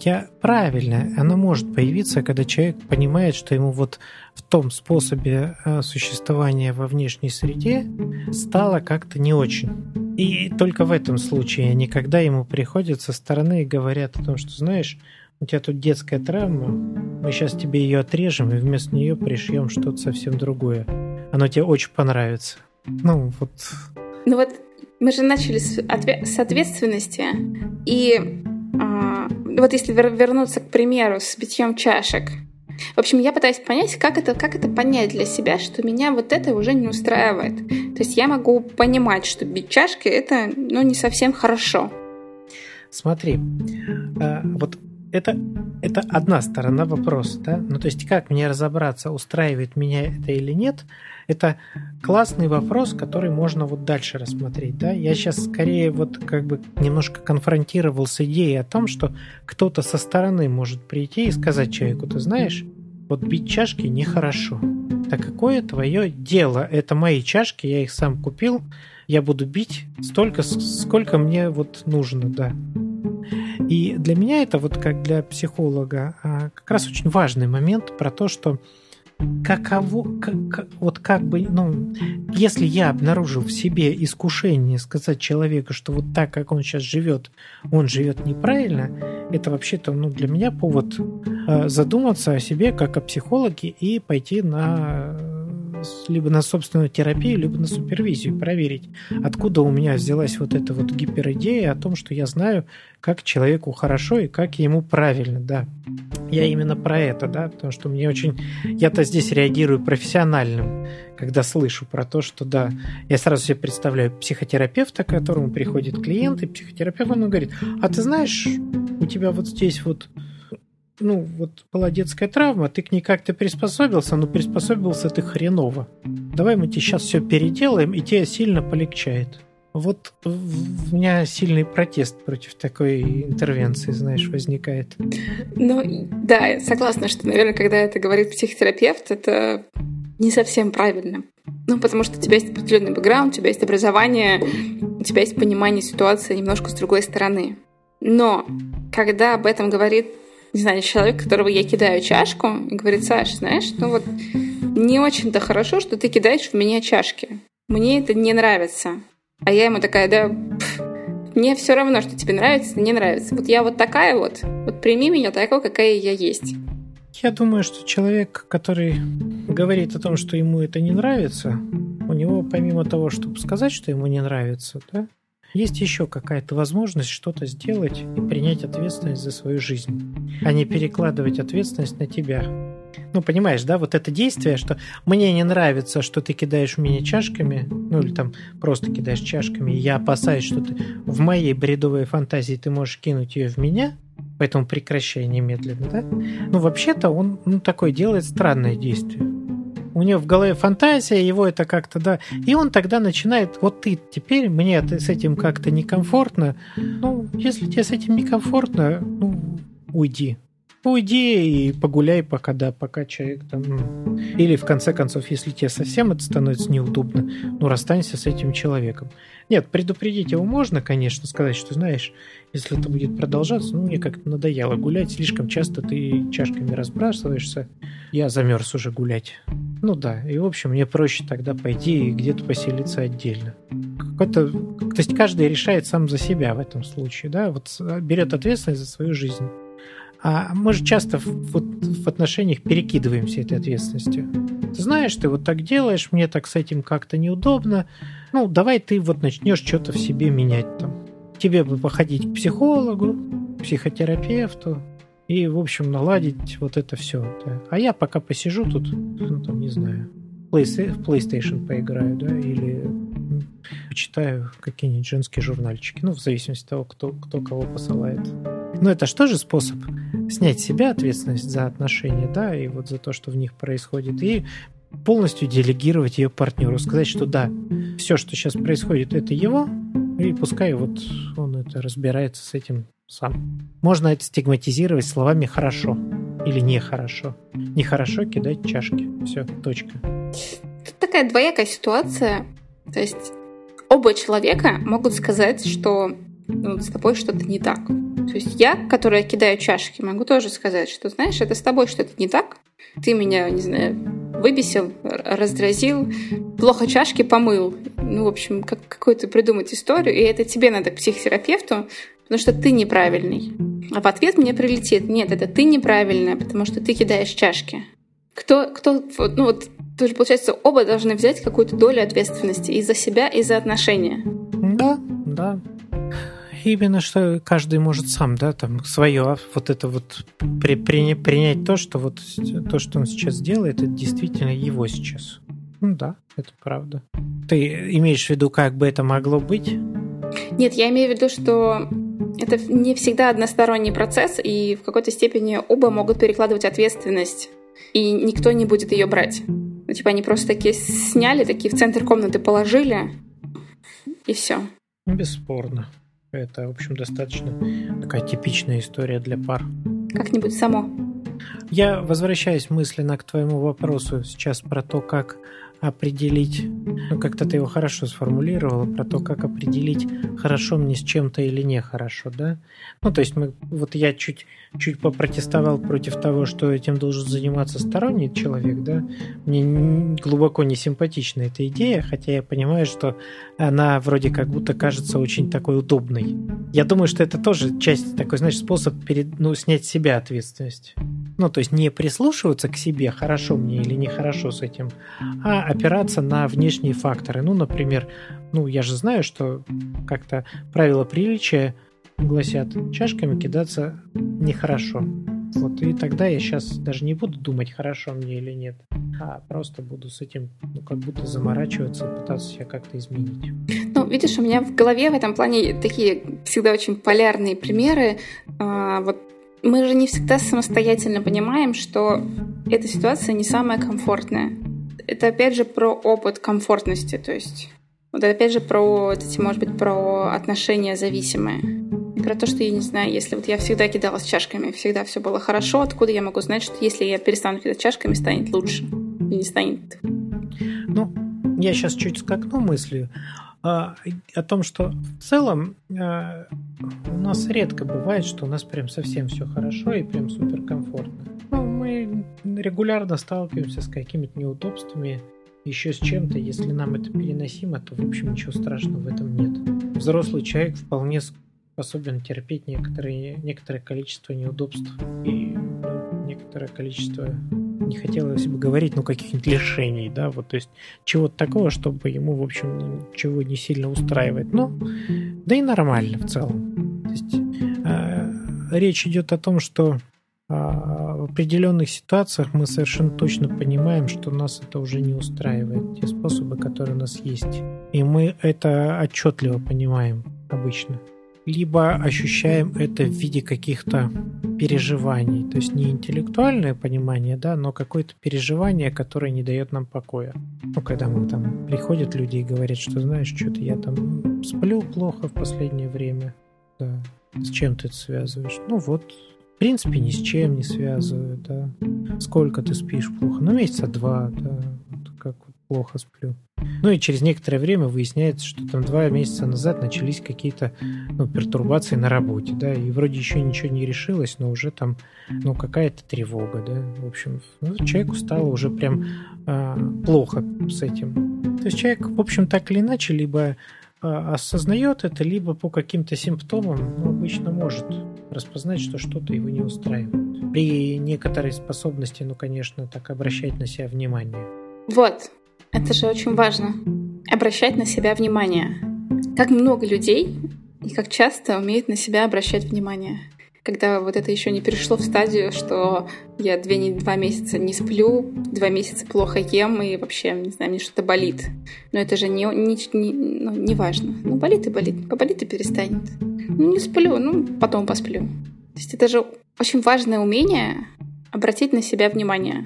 Я правильно, она может появиться, когда человек понимает, что ему вот в том способе э, существования во внешней среде стало как-то не очень. И только в этом случае, никогда ему приходят со стороны и говорят о том, что знаешь, у тебя тут детская травма, мы сейчас тебе ее отрежем и вместо нее пришьем что-то совсем другое. Оно тебе очень понравится. Ну вот. Ну вот мы же начали с, отве- с ответственности и а, вот если вернуться к примеру с битьем чашек, в общем, я пытаюсь понять, как это, как это понять для себя, что меня вот это уже не устраивает. То есть я могу понимать, что бить чашки это ну, не совсем хорошо. Смотри, а, вот это, это одна сторона вопроса, да? Ну, то есть, как мне разобраться, устраивает меня это или нет, это классный вопрос, который можно вот дальше рассмотреть, да? Я сейчас скорее вот как бы немножко конфронтировал с идеей о том, что кто-то со стороны может прийти и сказать человеку, ты знаешь, вот бить чашки нехорошо. Так какое твое дело? Это мои чашки, я их сам купил, я буду бить столько, сколько мне вот нужно, да. И для меня это вот как для психолога а, как раз очень важный момент про то, что каково, как, вот как бы, ну, если я обнаружил в себе искушение сказать человеку, что вот так, как он сейчас живет, он живет неправильно, это вообще-то, ну, для меня повод э, задуматься о себе как о психологе и пойти на либо на собственную терапию, либо на супервизию, проверить, откуда у меня взялась вот эта вот гиперидея о том, что я знаю, как человеку хорошо и как ему правильно, да. Я именно про это, да, потому что мне очень... Я-то здесь реагирую профессиональным, когда слышу про то, что, да, я сразу себе представляю психотерапевта, к которому приходит клиент, и психотерапевт, он говорит, а ты знаешь, у тебя вот здесь вот ну, вот была детская травма, ты к ней как-то приспособился, но приспособился ты хреново. Давай мы тебе сейчас все переделаем, и тебе сильно полегчает. Вот у меня сильный протест против такой интервенции, знаешь, возникает. Ну, да, согласна, что, наверное, когда это говорит психотерапевт, это не совсем правильно. Ну, потому что у тебя есть определенный бэкграунд, у тебя есть образование, у тебя есть понимание ситуации немножко с другой стороны. Но когда об этом говорит не знаю, человек, которого я кидаю чашку, и говорит, Саш, знаешь, ну вот не очень-то хорошо, что ты кидаешь в меня чашки. Мне это не нравится. А я ему такая, да, пф, мне все равно, что тебе нравится, не нравится. Вот я вот такая вот, вот прими меня такой, какая я есть. Я думаю, что человек, который говорит о том, что ему это не нравится, у него помимо того, чтобы сказать, что ему не нравится, да, есть еще какая-то возможность что-то сделать и принять ответственность за свою жизнь, а не перекладывать ответственность на тебя. Ну, понимаешь, да, вот это действие, что мне не нравится, что ты кидаешь в меня чашками, ну или там просто кидаешь чашками, я опасаюсь, что ты в моей бредовой фантазии ты можешь кинуть ее в меня, поэтому прекращай немедленно, да? Ну, вообще-то он ну, такое делает странное действие у него в голове фантазия, его это как-то, да, и он тогда начинает, вот ты теперь, мне с этим как-то некомфортно, ну, если тебе с этим некомфортно, ну, уйди, уйди и погуляй пока, да, пока человек там... Ну, или, в конце концов, если тебе совсем это становится неудобно, ну, расстанься с этим человеком. Нет, предупредить его можно, конечно, сказать, что, знаешь, если это будет продолжаться, ну, мне как-то надоело гулять, слишком часто ты чашками разбрасываешься, я замерз уже гулять. Ну да, и, в общем, мне проще тогда пойти и где-то поселиться отдельно. Какой-то... То есть каждый решает сам за себя в этом случае, да, вот берет ответственность за свою жизнь. А мы же часто вот в отношениях перекидываемся этой ответственностью. Ты знаешь, ты вот так делаешь, мне так с этим как-то неудобно. Ну, давай ты вот начнешь что-то в себе менять там. Тебе бы походить к психологу, психотерапевту и, в общем, наладить вот это все. А я пока посижу тут, ну, там, не знаю, в PlayStation поиграю, да, или почитаю какие-нибудь женские журнальчики. Ну, в зависимости от того, кто, кто кого посылает. Но это же тоже способ снять с себя ответственность за отношения, да, и вот за то, что в них происходит, и полностью делегировать ее партнеру, сказать, что да, все, что сейчас происходит, это его, и пускай вот он это разбирается с этим сам. Можно это стигматизировать словами «хорошо» или «нехорошо». Нехорошо кидать чашки. Все, точка. Тут такая двоякая ситуация. То есть оба человека могут сказать, что ну, с тобой что-то не так. То есть я, которая кидаю чашки, могу тоже сказать, что, знаешь, это с тобой что-то не так. Ты меня, не знаю, выбесил, раздразил, плохо чашки помыл. Ну, в общем, как, какую-то придумать историю, и это тебе надо к психотерапевту, потому что ты неправильный. А в ответ мне прилетит, нет, это ты неправильная, потому что ты кидаешь чашки. Кто, кто, ну вот, тоже получается, оба должны взять какую-то долю ответственности и за себя, и за отношения. Да, да. Именно что каждый может сам, да, там свое, а вот это вот при, при, принять то, что вот то, что он сейчас делает, это действительно его сейчас. Ну да, это правда. Ты имеешь в виду, как бы это могло быть? Нет, я имею в виду, что это не всегда односторонний процесс, и в какой-то степени оба могут перекладывать ответственность, и никто не будет ее брать. Ну, типа они просто такие сняли, такие в центр комнаты положили, и все. Бесспорно. Это, в общем, достаточно такая типичная история для пар. Как-нибудь само. Я возвращаюсь мысленно к твоему вопросу сейчас про то, как определить, ну как-то ты его хорошо сформулировала, про то, как определить, хорошо мне с чем-то или нехорошо, да? Ну, то есть мы, вот я чуть, чуть попротестовал против того, что этим должен заниматься сторонний человек, да? Мне глубоко не симпатична эта идея, хотя я понимаю, что она вроде как будто кажется очень такой удобной. Я думаю, что это тоже часть такой, знаешь, способ перед, ну, снять с себя ответственность. Ну, то есть не прислушиваться к себе, хорошо мне или нехорошо с этим, а опираться на внешние факторы. Ну, например, ну, я же знаю, что как-то правила приличия гласят, чашками кидаться нехорошо. Вот, и тогда я сейчас даже не буду думать, хорошо мне или нет, а просто буду с этим, ну, как будто заморачиваться и пытаться себя как-то изменить. Ну, видишь, у меня в голове в этом плане такие всегда очень полярные примеры. А, вот мы же не всегда самостоятельно понимаем, что эта ситуация не самая комфортная. Это опять же про опыт комфортности, то есть вот опять же про, эти, может быть, про отношения зависимые. Про то, что я не знаю, если вот я всегда кидалась чашками, всегда все было хорошо, откуда я могу знать, что если я перестану кидать чашками, станет лучше и не станет? Ну, я сейчас чуть скакну мыслью а, о том, что в целом а, у нас редко бывает, что у нас прям совсем все хорошо и прям супер комфортно. Ну, мы регулярно сталкиваемся с какими-то неудобствами, еще с чем-то. Если нам это переносимо, то, в общем, ничего страшного в этом нет. Взрослый человек вполне способен терпеть некоторые, некоторое количество неудобств и некоторое количество не хотелось бы говорить, ну, каких-нибудь лишений, да, вот, то есть чего-то такого, чтобы ему, в общем, ну, ничего не сильно устраивает. Ну, да и нормально в целом. То есть э, речь идет о том, что э, в определенных ситуациях мы совершенно точно понимаем, что нас это уже не устраивает, те способы, которые у нас есть. И мы это отчетливо понимаем обычно либо ощущаем это в виде каких-то переживаний. То есть не интеллектуальное понимание, да, но какое-то переживание, которое не дает нам покоя. Ну, когда мы там приходят люди и говорят, что знаешь, что-то я там сплю плохо в последнее время. Да. С чем ты это связываешь? Ну вот, в принципе, ни с чем не связываю, да. Сколько ты спишь плохо? Ну, месяца два, да. Вот как плохо сплю. Ну и через некоторое время выясняется, что там два месяца назад начались какие-то ну, пертурбации на работе, да, и вроде еще ничего не решилось, но уже там, ну, какая-то тревога, да, в общем, ну, человеку стало уже прям э, плохо с этим. То есть человек, в общем, так или иначе, либо э, осознает это, либо по каким-то симптомам ну, обычно может распознать, что что-то его не устраивает. При некоторой способности, ну, конечно, так обращать на себя внимание. Вот, это же очень важно. Обращать на себя внимание. Как много людей и как часто умеют на себя обращать внимание. Когда вот это еще не перешло в стадию, что я две, два месяца не сплю, два месяца плохо ем и вообще, не знаю, мне что-то болит. Но это же не, не, не, ну, не важно. Ну, болит и болит. Поболит и перестанет. Ну, не сплю, ну, потом посплю. То есть это же очень важное умение обратить на себя внимание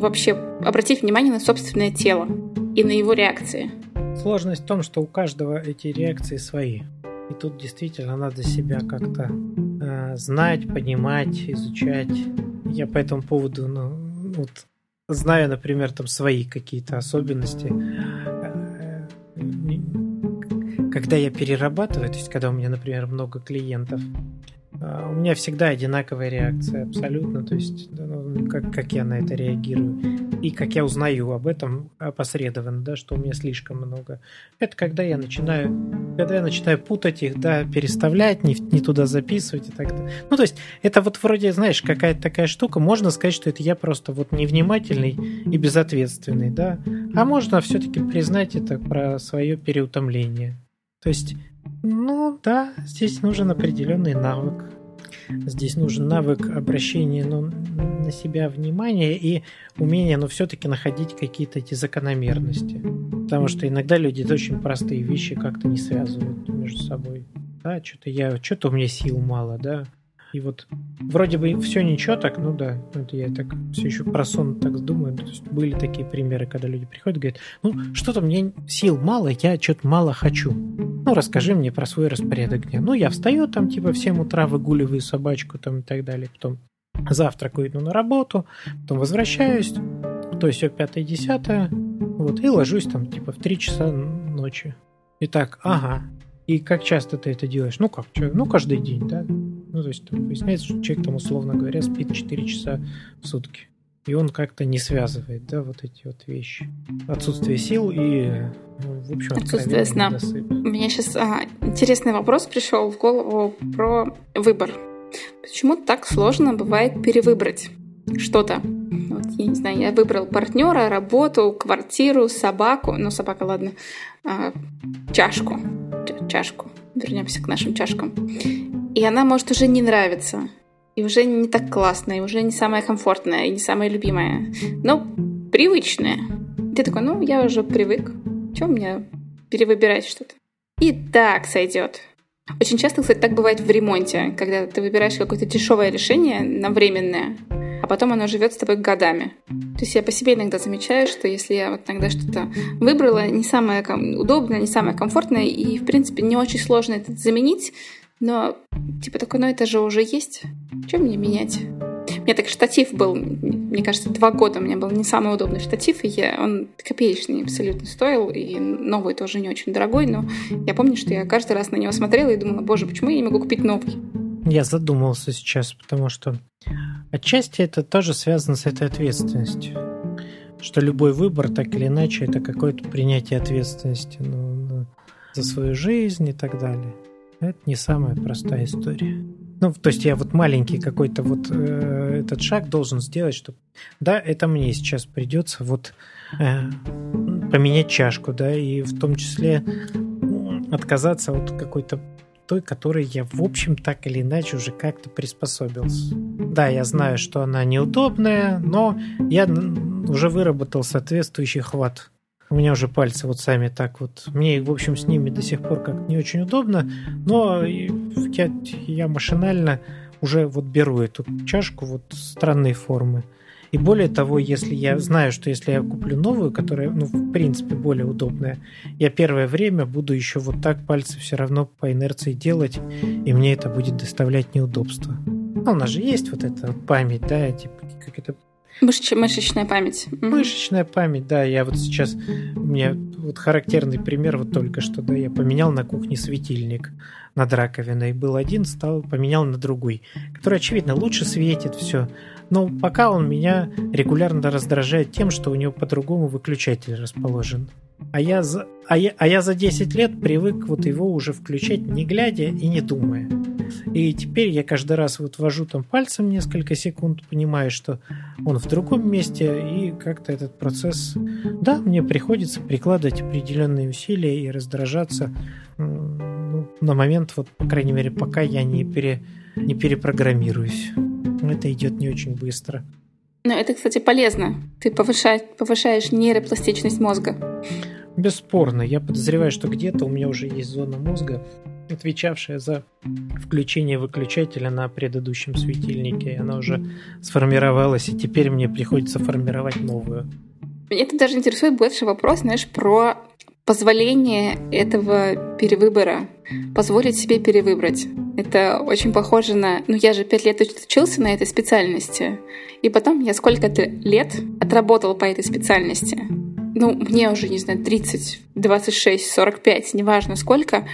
вообще обратить внимание на собственное тело и на его реакции. Сложность в том, что у каждого эти реакции свои. И тут действительно надо себя как-то э, знать, понимать, изучать. Я по этому поводу, ну, вот, знаю, например, там свои какие-то особенности. Э, когда я перерабатываю, то есть когда у меня, например, много клиентов, у меня всегда одинаковая реакция, абсолютно. То есть, ну, как, как я на это реагирую. И как я узнаю об этом опосредованно, да, что у меня слишком много. Это когда я начинаю, когда я начинаю путать их, да, переставлять, не, не туда записывать и так далее. Ну, то есть, это вот вроде, знаешь, какая-то такая штука. Можно сказать, что это я просто вот невнимательный и безответственный, да. А можно все-таки признать это про свое переутомление. То есть, ну да, здесь нужен определенный навык. Здесь нужен навык обращения ну, на себя внимания и умение, но ну, все-таки находить какие-то эти закономерности. Потому что иногда люди очень простые вещи как-то не связывают между собой. Да, что-то я, что-то у меня сил мало, да. И вот вроде бы все ничего так, ну да, это я так все еще про так думаю. То есть были такие примеры, когда люди приходят и говорят, ну что-то мне сил мало, я что-то мало хочу. Ну расскажи мне про свой распорядок дня. Ну я встаю там типа в 7 утра, выгуливаю собачку там и так далее, потом завтракаю, иду на работу, потом возвращаюсь, то есть все пятое, десятое, вот, и ложусь там типа в 3 часа ночи. И так, ага, и как часто ты это делаешь? Ну как, ну каждый день, да? Ну, то есть там выясняется, что человек там, условно говоря, спит 4 часа в сутки. И он как-то не связывает, да, вот эти вот вещи. Отсутствие сил и, ну, в общем, отсутствие сна. Недосып. У меня сейчас а, интересный вопрос пришел в голову про выбор. Почему так сложно бывает перевыбрать что-то? Вот, я не знаю, я выбрал партнера, работу, квартиру, собаку, ну собака, ладно, а, чашку, чашку. Вернемся к нашим чашкам. И она может уже не нравиться. И уже не так классная, и уже не самая комфортная, и не самая любимая. Но привычная. Ты такой, ну, я уже привык. Чем мне перевыбирать что-то? И так сойдет. Очень часто, кстати, так бывает в ремонте, когда ты выбираешь какое-то дешевое решение на временное, а потом оно живет с тобой годами. То есть я по себе иногда замечаю, что если я вот иногда что-то выбрала, не самое удобное, не самое комфортное, и, в принципе, не очень сложно это заменить, но, типа, такой, ну это же уже есть. Чем мне менять? У меня так штатив был, мне кажется, два года у меня был не самый удобный штатив, и я, он копеечный абсолютно стоил, и новый тоже не очень дорогой, но я помню, что я каждый раз на него смотрела и думала, боже, почему я не могу купить новый? Я задумался сейчас, потому что отчасти это тоже связано с этой ответственностью. Что любой выбор, так или иначе, это какое-то принятие ответственности ну, за свою жизнь и так далее. Это не самая простая история. Ну, то есть я вот маленький какой-то вот э, этот шаг должен сделать, чтобы... Да, это мне сейчас придется вот э, поменять чашку, да, и в том числе отказаться от какой-то той, которой я, в общем, так или иначе уже как-то приспособился. Да, я знаю, что она неудобная, но я уже выработал соответствующий хват у меня уже пальцы вот сами так вот. Мне, в общем, с ними до сих пор как не очень удобно, но я, я машинально уже вот беру эту чашку вот странной формы. И более того, если я знаю, что если я куплю новую, которая, ну, в принципе, более удобная, я первое время буду еще вот так пальцы все равно по инерции делать, и мне это будет доставлять неудобства. Ну, у нас же есть вот эта память, да, типа, как это Мышч, мышечная память. Мышечная память, да. Я вот сейчас... У меня вот характерный пример вот только что, да, я поменял на кухне светильник над раковиной. Был один, стал, поменял на другой, который, очевидно, лучше светит все. Но пока он меня регулярно раздражает тем, что у него по-другому выключатель расположен. А я, за, а, я, а я за 10 лет привык вот его уже включать не глядя и не думая. И теперь я каждый раз вот вожу там пальцем несколько секунд, понимаю, что он в другом месте, и как-то этот процесс... Да, мне приходится прикладывать определенные усилия и раздражаться ну, на момент, вот, по крайней мере, пока я не, пере, не перепрограммируюсь. Это идет не очень быстро. Но это, кстати, полезно. Ты повышаешь, повышаешь нейропластичность мозга. Бесспорно. Я подозреваю, что где-то у меня уже есть зона мозга, отвечавшая за включение выключателя на предыдущем светильнике. Она уже сформировалась, и теперь мне приходится формировать новую. Меня это даже интересует больше вопрос, знаешь, про позволение этого перевыбора, позволить себе перевыбрать. Это очень похоже на... Ну, я же пять лет учился на этой специальности, и потом я сколько-то лет отработал по этой специальности. ну, мне уже, не знаю, 30, 26, 45, неважно сколько,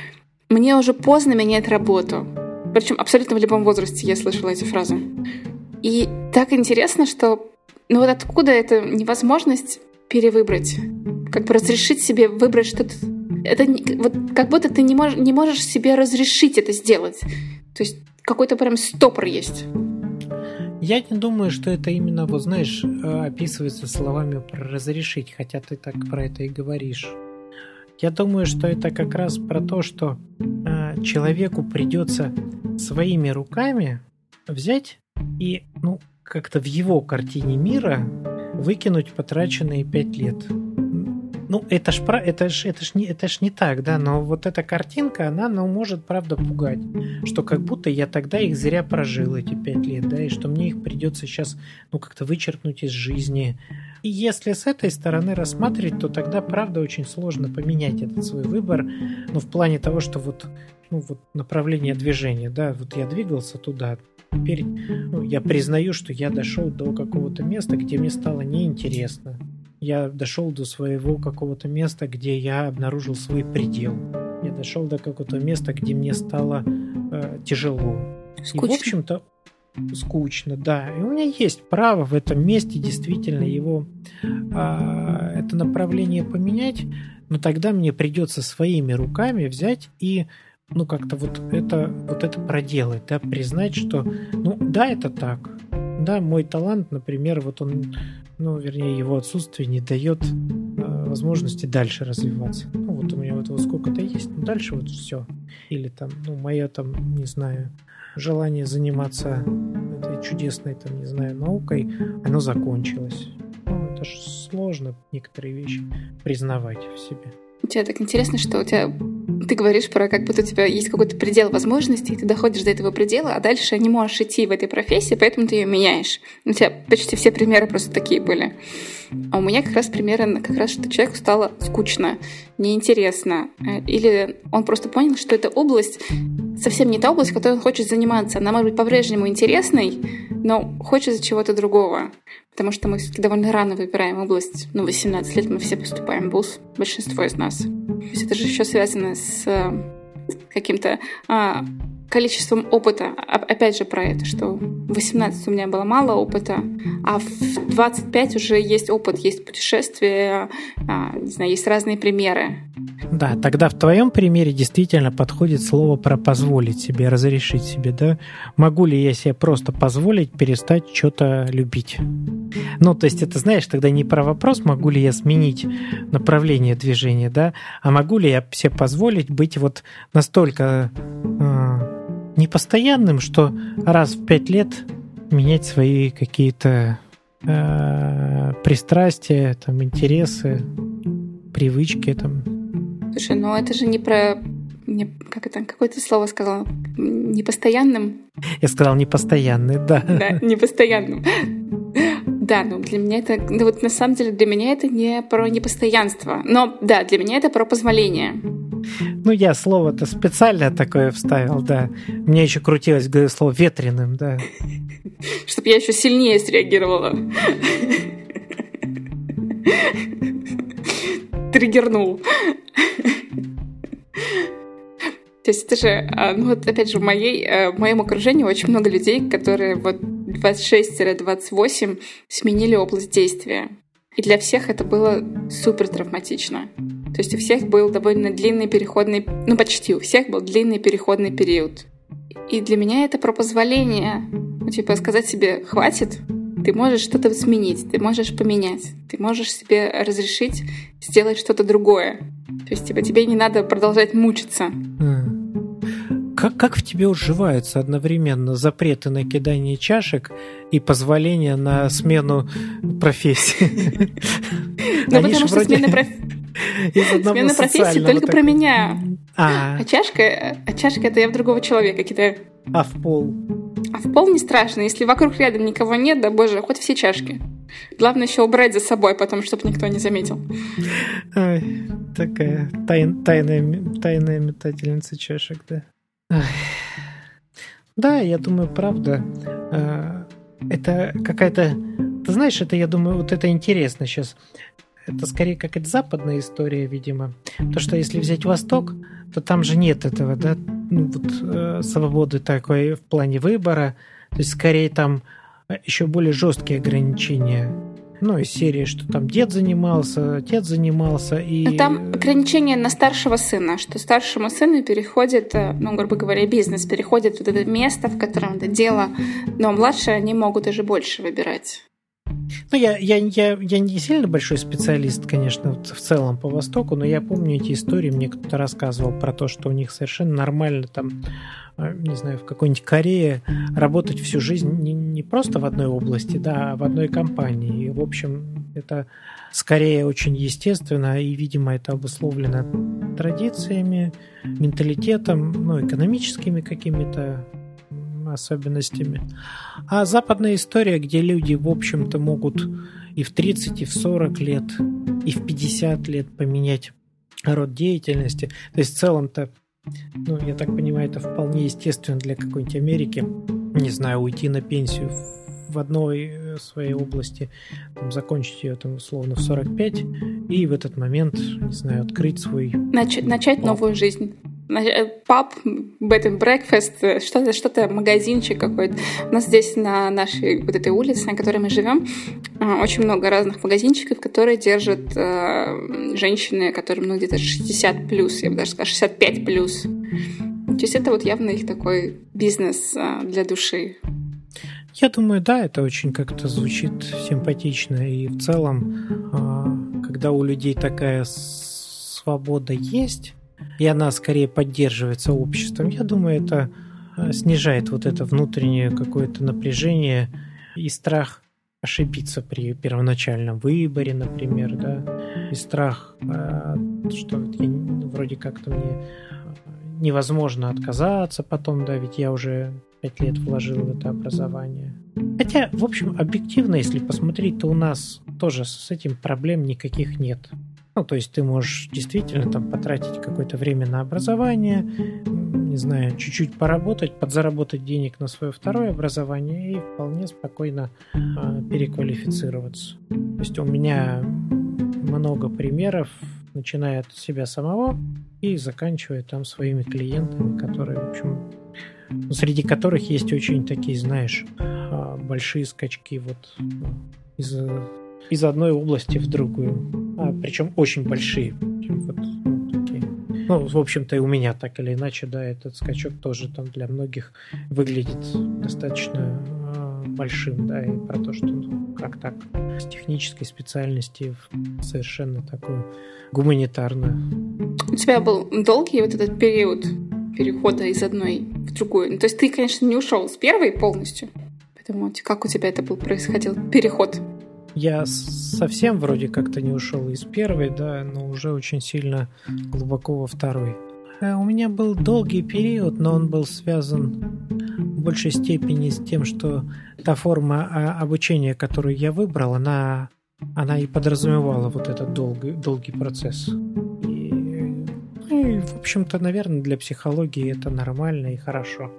мне уже поздно менять работу. Причем абсолютно в любом возрасте я слышала эти фразы. И так интересно, что ну вот откуда эта невозможность перевыбрать? Как бы разрешить себе выбрать что-то... Это вот как будто ты не, мож, не можешь себе разрешить это сделать. То есть какой-то прям стопор есть. Я не думаю, что это именно, вот знаешь, э, описывается словами про разрешить, хотя ты так про это и говоришь. Я думаю, что это как раз про то, что э, человеку придется своими руками взять и, ну, как-то в его картине мира выкинуть потраченные пять лет. Ну, это ж, это ж, это ж, не, это ж не так, да, но вот эта картинка, она, ну, может, правда, пугать, что как будто я тогда их зря прожил, эти пять лет, да, и что мне их придется сейчас, ну, как-то вычеркнуть из жизни. И если с этой стороны рассматривать, то тогда, правда, очень сложно поменять этот свой выбор, ну, в плане того, что вот, ну, вот направление движения, да, вот я двигался туда, теперь ну, я признаю, что я дошел до какого-то места, где мне стало неинтересно я дошел до своего какого-то места, где я обнаружил свой предел. Я дошел до какого-то места, где мне стало э, тяжело. Скучно. И, в общем-то, скучно, да. И у меня есть право в этом месте действительно его э, это направление поменять, но тогда мне придется своими руками взять и ну как-то вот это вот это проделать, да, признать, что ну да, это так, да, мой талант, например, вот он ну, вернее, его отсутствие не дает э, возможности дальше развиваться. Ну, вот у меня вот этого сколько-то есть, но дальше вот все. Или там, ну, мое там, не знаю, желание заниматься этой чудесной, там, не знаю, наукой, оно закончилось. Ну, это же сложно некоторые вещи признавать в себе. У тебя так интересно, что у тебя ты говоришь про как будто у тебя есть какой-то предел возможностей, и ты доходишь до этого предела, а дальше не можешь идти в этой профессии, поэтому ты ее меняешь. У тебя почти все примеры просто такие были. А у меня как раз примеры, как раз, что человеку стало скучно, неинтересно. Э, или он просто понял, что эта область совсем не та область, которой он хочет заниматься. Она может быть по-прежнему интересной, но хочется чего-то другого. Потому что мы все-таки довольно рано выбираем область. Ну, 18 лет мы все поступаем в ВУЗ, большинство из нас. То есть это же еще связано с каким-то а, количеством опыта. Опять же про это, что в 18 у меня было мало опыта, а в 25 уже есть опыт, есть путешествия, а, не знаю, есть разные примеры. Да, тогда в твоем примере действительно подходит слово про позволить себе, разрешить себе, да? Могу ли я себе просто позволить перестать что-то любить? Ну, то есть это, знаешь, тогда не про вопрос, могу ли я сменить направление движения, да, а могу ли я себе позволить быть вот настолько э, непостоянным, что раз в пять лет менять свои какие-то э, пристрастия, там, интересы, привычки, там, Слушай, ну это же не про... Не, как это? Какое то слово сказал? Непостоянным? Я сказал непостоянный, да. Да, непостоянным. Да, ну для меня это... Ну вот на самом деле для меня это не про непостоянство. Но да, для меня это про позволение. Ну, я слово-то специально такое вставил, да. Мне еще крутилось говорю, слово ветреным, да. Чтобы я еще сильнее среагировала. Триггернул. То есть это же, а, ну вот опять же, в, моей, э, в моем окружении очень много людей, которые вот 26-28 сменили область действия. И для всех это было супер травматично. То есть у всех был довольно длинный переходный, ну почти у всех был длинный переходный период. И для меня это про позволение, ну, типа сказать себе «хватит», ты можешь что-то сменить, ты можешь поменять, ты можешь себе разрешить сделать что-то другое. То есть типа, тебе не надо продолжать мучиться. Как, как в тебе уживаются одновременно запреты на кидание чашек и позволение на смену профессии? Ну, потому что смена профессии только про меня. А. а чашка, а чашка это я в другого человека кидаю. А в пол? А в пол не страшно, если вокруг рядом никого нет, да боже, хоть все чашки. Главное еще убрать за собой потом, чтобы никто не заметил. Ой, такая тайн, тайная, тайная метательница чашек, да. Да, я думаю, правда. Э, это какая-то... Ты знаешь, это, я думаю, вот это интересно сейчас. это скорее какая-то западная история, видимо. То, что если взять Восток, то там же нет этого, да, ну, вот, э, свободы такой в плане выбора. То есть скорее там еще более жесткие ограничения ну, из серии, что там дед занимался, отец занимался. И... Но там ограничение на старшего сына, что старшему сыну переходит, э, ну, грубо говоря, бизнес, переходит вот это место, в котором это дело, но младшие они могут даже больше выбирать. Ну, я, я, я, я не сильно большой специалист, конечно, в целом по Востоку, но я помню эти истории, мне кто-то рассказывал про то, что у них совершенно нормально там Э, не знаю, в какой-нибудь Корее работать всю жизнь не, не просто в одной области, да, а в одной компании. И, в общем, это скорее очень естественно, и, видимо, это обусловлено традициями, менталитетом, ну, экономическими какими-то особенностями. А западная история, где люди, в общем-то, могут и в 30, и в 40 лет, и в 50 лет поменять род деятельности. То есть в целом-то ну, я так понимаю, это вполне естественно для какой-нибудь Америки. Не знаю, уйти на пенсию в одной э, своей области, там, закончить ее там условно в 45, и в этот момент, не знаю, открыть свой... Нач- начать новую жизнь. Э, паб, bed and breakfast, э, что-то, что-то, магазинчик какой-то. У нас здесь на нашей вот этой улице, на которой мы живем, очень много разных магазинчиков, которые держат э, женщины, которым ну, где-то 60 плюс, я бы даже сказала, 65 плюс. То есть это вот явно их такой бизнес э, для души. Я думаю, да, это очень как-то звучит симпатично. И в целом, а, когда у людей такая свобода есть, и она скорее поддерживается обществом, я думаю, это а, снижает вот это внутреннее какое-то напряжение и страх ошибиться при первоначальном выборе, например, да, и страх, а, что вроде как-то мне невозможно отказаться потом, да, ведь я уже пять лет вложил в это образование. Хотя, в общем, объективно, если посмотреть, то у нас тоже с этим проблем никаких нет. Ну, то есть ты можешь действительно там потратить какое-то время на образование, не знаю, чуть-чуть поработать, подзаработать денег на свое второе образование и вполне спокойно э, переквалифицироваться. То есть у меня много примеров, начиная от себя самого и заканчивая там своими клиентами, которые, в общем, среди которых есть очень такие, знаешь, а, большие скачки вот из, из одной области в другую. А, причем очень большие. Вот, ну, такие. ну, в общем-то, и у меня так или иначе, да, этот скачок тоже там для многих выглядит достаточно а, большим, да, и про то, что ну, как так с технической специальности в совершенно такую гуманитарную. У тебя был долгий вот этот период перехода из одной в другую. Ну, то есть ты, конечно, не ушел с первой полностью. Поэтому как у тебя это был происходил переход? Я совсем вроде как-то не ушел из первой, да, но уже очень сильно глубоко во второй. Э, у меня был долгий период, но он был связан в большей степени с тем, что та форма а, обучения, которую я выбрал, она, она и подразумевала вот этот долгий, долгий процесс. Ну и, в общем-то, наверное, для психологии это нормально и хорошо.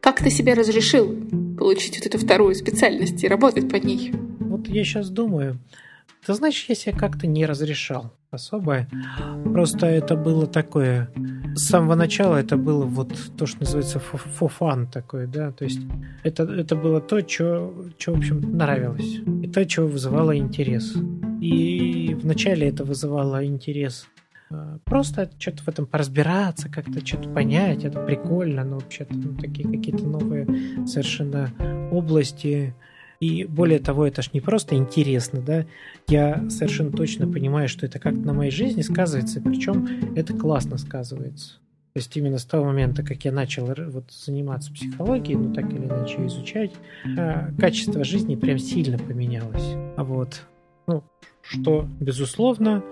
Как ты себе разрешил получить вот эту вторую специальность и работать по ней? Я сейчас думаю. Ты знаешь, я себе как-то не разрешал особо. Просто это было такое... С самого начала это было вот то, что называется фофан такой, да, то есть это, это было то, что, что, в общем, нравилось, и то, что вызывало интерес. И вначале это вызывало интерес Э, просто что-то в этом поразбираться, как-то что-то понять, это прикольно, но вообще-то ну, такие какие-то новые совершенно области. И более того, это ж не просто интересно, да, я совершенно точно понимаю, что это как-то на моей жизни сказывается, причем это классно сказывается. То есть именно с того момента, как я начал вот заниматься психологией, ну так или иначе изучать, э, качество жизни прям сильно поменялось. А вот, ну, что, безусловно,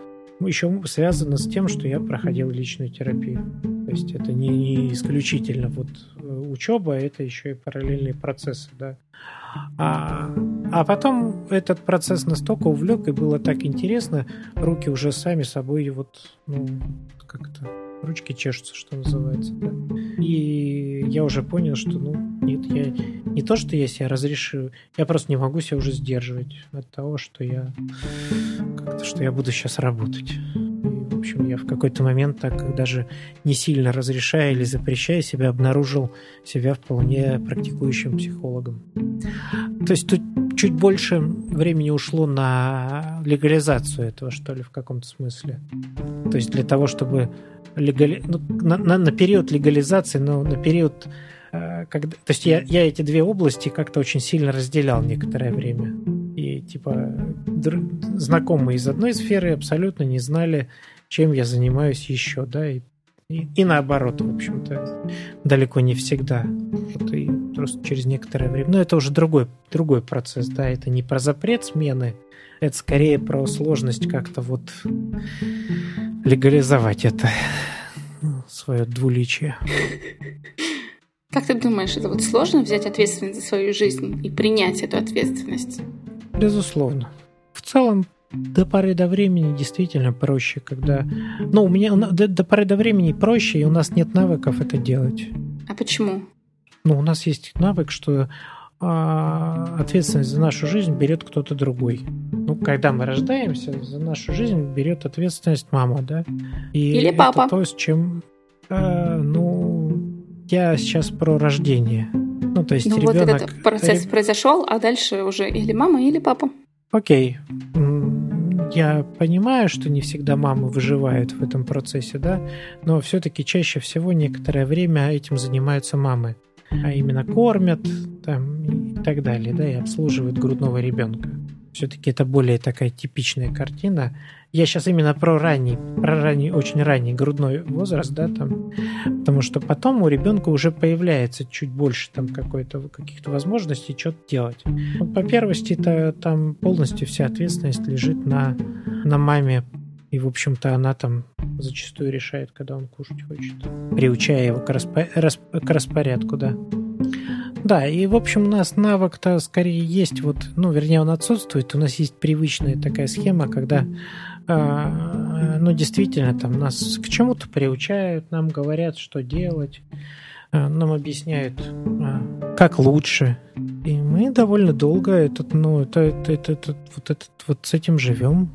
еще связано с тем, что я проходил личную терапию. То есть это не исключительно вот э, учеба, это еще и параллельные процессы, да. А А потом этот процесс настолько увлек, и было так интересно, руки уже сами собой вот, ну, как-то ручки чешутся, что называется. Да? И я уже понял, что, ну, нет, я не то, что я себя разрешу, я просто не могу себя уже сдерживать от того, что я как-то, что я буду сейчас работать. И, в общем, я в какой-то момент так даже не сильно разрешая или запрещая себя, обнаружил себя вполне практикующим психологом. То есть тут чуть больше времени ушло на легализацию этого, что ли, в каком-то смысле. То есть для того, чтобы легали... ну, на, на, на период легализации, но на период э, когда... То есть я, я эти две области как-то очень сильно разделял некоторое время. И типа др... знакомые из одной сферы абсолютно не знали, чем я занимаюсь еще, да, и, и, и наоборот, в общем-то, далеко не всегда. Вот и просто через некоторое время. Но это уже другой, другой процесс, да, это не про запрет смены, это скорее про сложность как-то вот легализовать это свое двуличие. Как ты думаешь, это вот сложно взять ответственность за свою жизнь и принять эту ответственность? Безусловно. В целом, до поры до времени действительно проще, когда... Ну, у меня до, до поры до времени проще, и у нас нет навыков это делать. А почему? Ну, у нас есть навык, что ответственность за нашу жизнь берет кто-то другой. Ну, когда мы рождаемся, за нашу жизнь берет ответственность мама, да? И Или папа. То, с чем... А, ну, я сейчас про рождение. Ну, то есть ну, ребенок... вот этот процесс произошел, а дальше уже или мама, или папа. Окей. Я понимаю, что не всегда мамы выживают в этом процессе, да, но все-таки чаще всего некоторое время этим занимаются мамы а именно кормят там, и так далее, да, и обслуживают грудного ребенка. Все-таки это более такая типичная картина. Я сейчас именно про ранний, про ранний, очень ранний грудной возраст, да, там, потому что потом у ребенка уже появляется чуть больше там какой-то каких-то возможностей что-то делать. По первости-то там полностью вся ответственность лежит на, на маме, и, в общем-то, она там зачастую решает, когда он кушать хочет, приучая его к, распо- расп- к распорядку, да. Да, и, в общем, у нас навык-то скорее есть, вот, ну, вернее, он отсутствует. У нас есть привычная такая схема, когда, э, ну, действительно, там нас к чему-то приучают, нам говорят, что делать, э, нам объясняют, э, как лучше. И мы довольно долго этот, ну, это, это, это, это, вот, этот, вот с этим живем.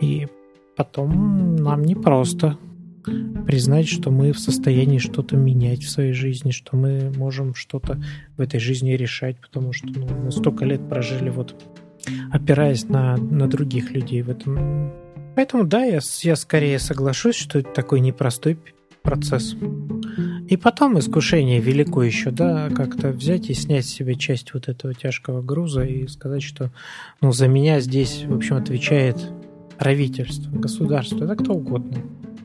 И потом нам непросто признать, что мы в состоянии что-то менять в своей жизни, что мы можем что-то в этой жизни решать, потому что ну, мы столько лет прожили вот опираясь на, на других людей в этом. Поэтому да, я, я скорее соглашусь, что это такой непростой процесс. И потом искушение велико еще, да, как-то взять и снять с себя часть вот этого тяжкого груза и сказать, что ну, за меня здесь, в общем, отвечает правительство, государство, это кто угодно.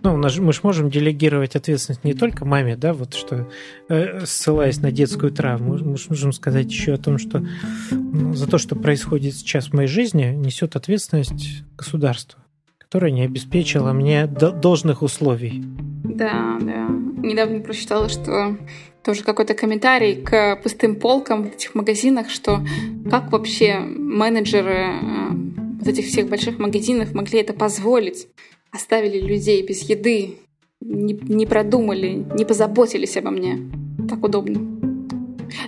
Ну, мы же можем делегировать ответственность не только маме, да, вот что, э, ссылаясь на детскую травму, мы можем сказать еще о том, что ну, за то, что происходит сейчас в моей жизни, несет ответственность государство, которое не обеспечило мне должных условий. Да, да. Недавно прочитала, что тоже какой-то комментарий к пустым полкам в этих магазинах, что как вообще менеджеры э, вот этих всех больших магазинов могли это позволить. Оставили людей без еды, не, не продумали, не позаботились обо мне. Так удобно.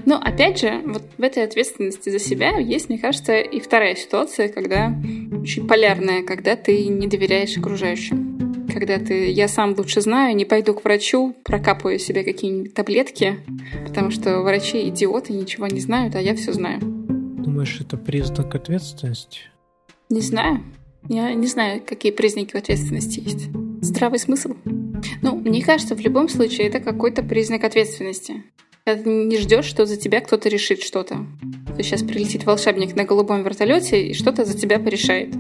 Но опять же, вот в этой ответственности за себя есть, мне кажется, и вторая ситуация, когда очень полярная, когда ты не доверяешь окружающим. Когда ты, я сам лучше знаю, не пойду к врачу, прокапываю себе какие-нибудь таблетки, потому что врачи идиоты, ничего не знают, а я все знаю. Думаешь, это признак ответственности? Не знаю. Я не знаю, какие признаки ответственности есть. Здравый смысл? Ну, мне кажется, в любом случае это какой-то признак ответственности. Ты не ждешь, что за тебя кто-то решит что-то. То сейчас прилетит волшебник на голубом вертолете и что-то за тебя порешает.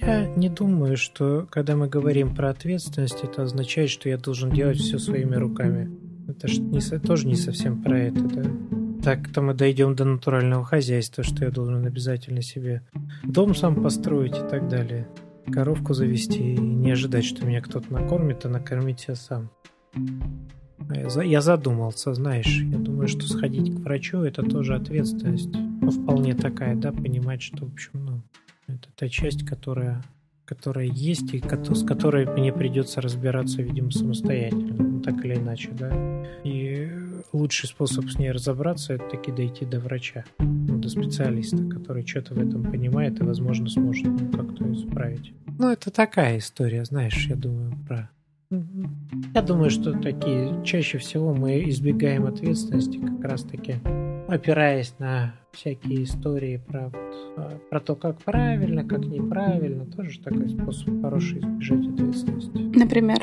Я не думаю, что когда мы говорим про ответственность, это означает, что я должен делать все своими руками. Это же не, тоже не совсем про это, да? Так-то мы дойдем до натурального хозяйства, что я должен обязательно себе дом сам построить и так далее. Коровку завести и не ожидать, что меня кто-то накормит, а накормить себя сам. Я задумался, знаешь, я думаю, что сходить к врачу – это тоже ответственность. вполне такая, да, понимать, что, в общем, ну, это та часть, которая которая есть и с которой мне придется разбираться, видимо, самостоятельно, ну, так или иначе, да. И лучший способ с ней разобраться это таки дойти до врача, ну, до специалиста, который что-то в этом понимает и, возможно, сможет ну, как-то исправить. Ну, это такая история, знаешь, я думаю, про я думаю, что такие чаще всего мы избегаем ответственности как раз-таки опираясь на всякие истории про, а, про то, как правильно, как неправильно, тоже такой способ хороший избежать ответственности. Например?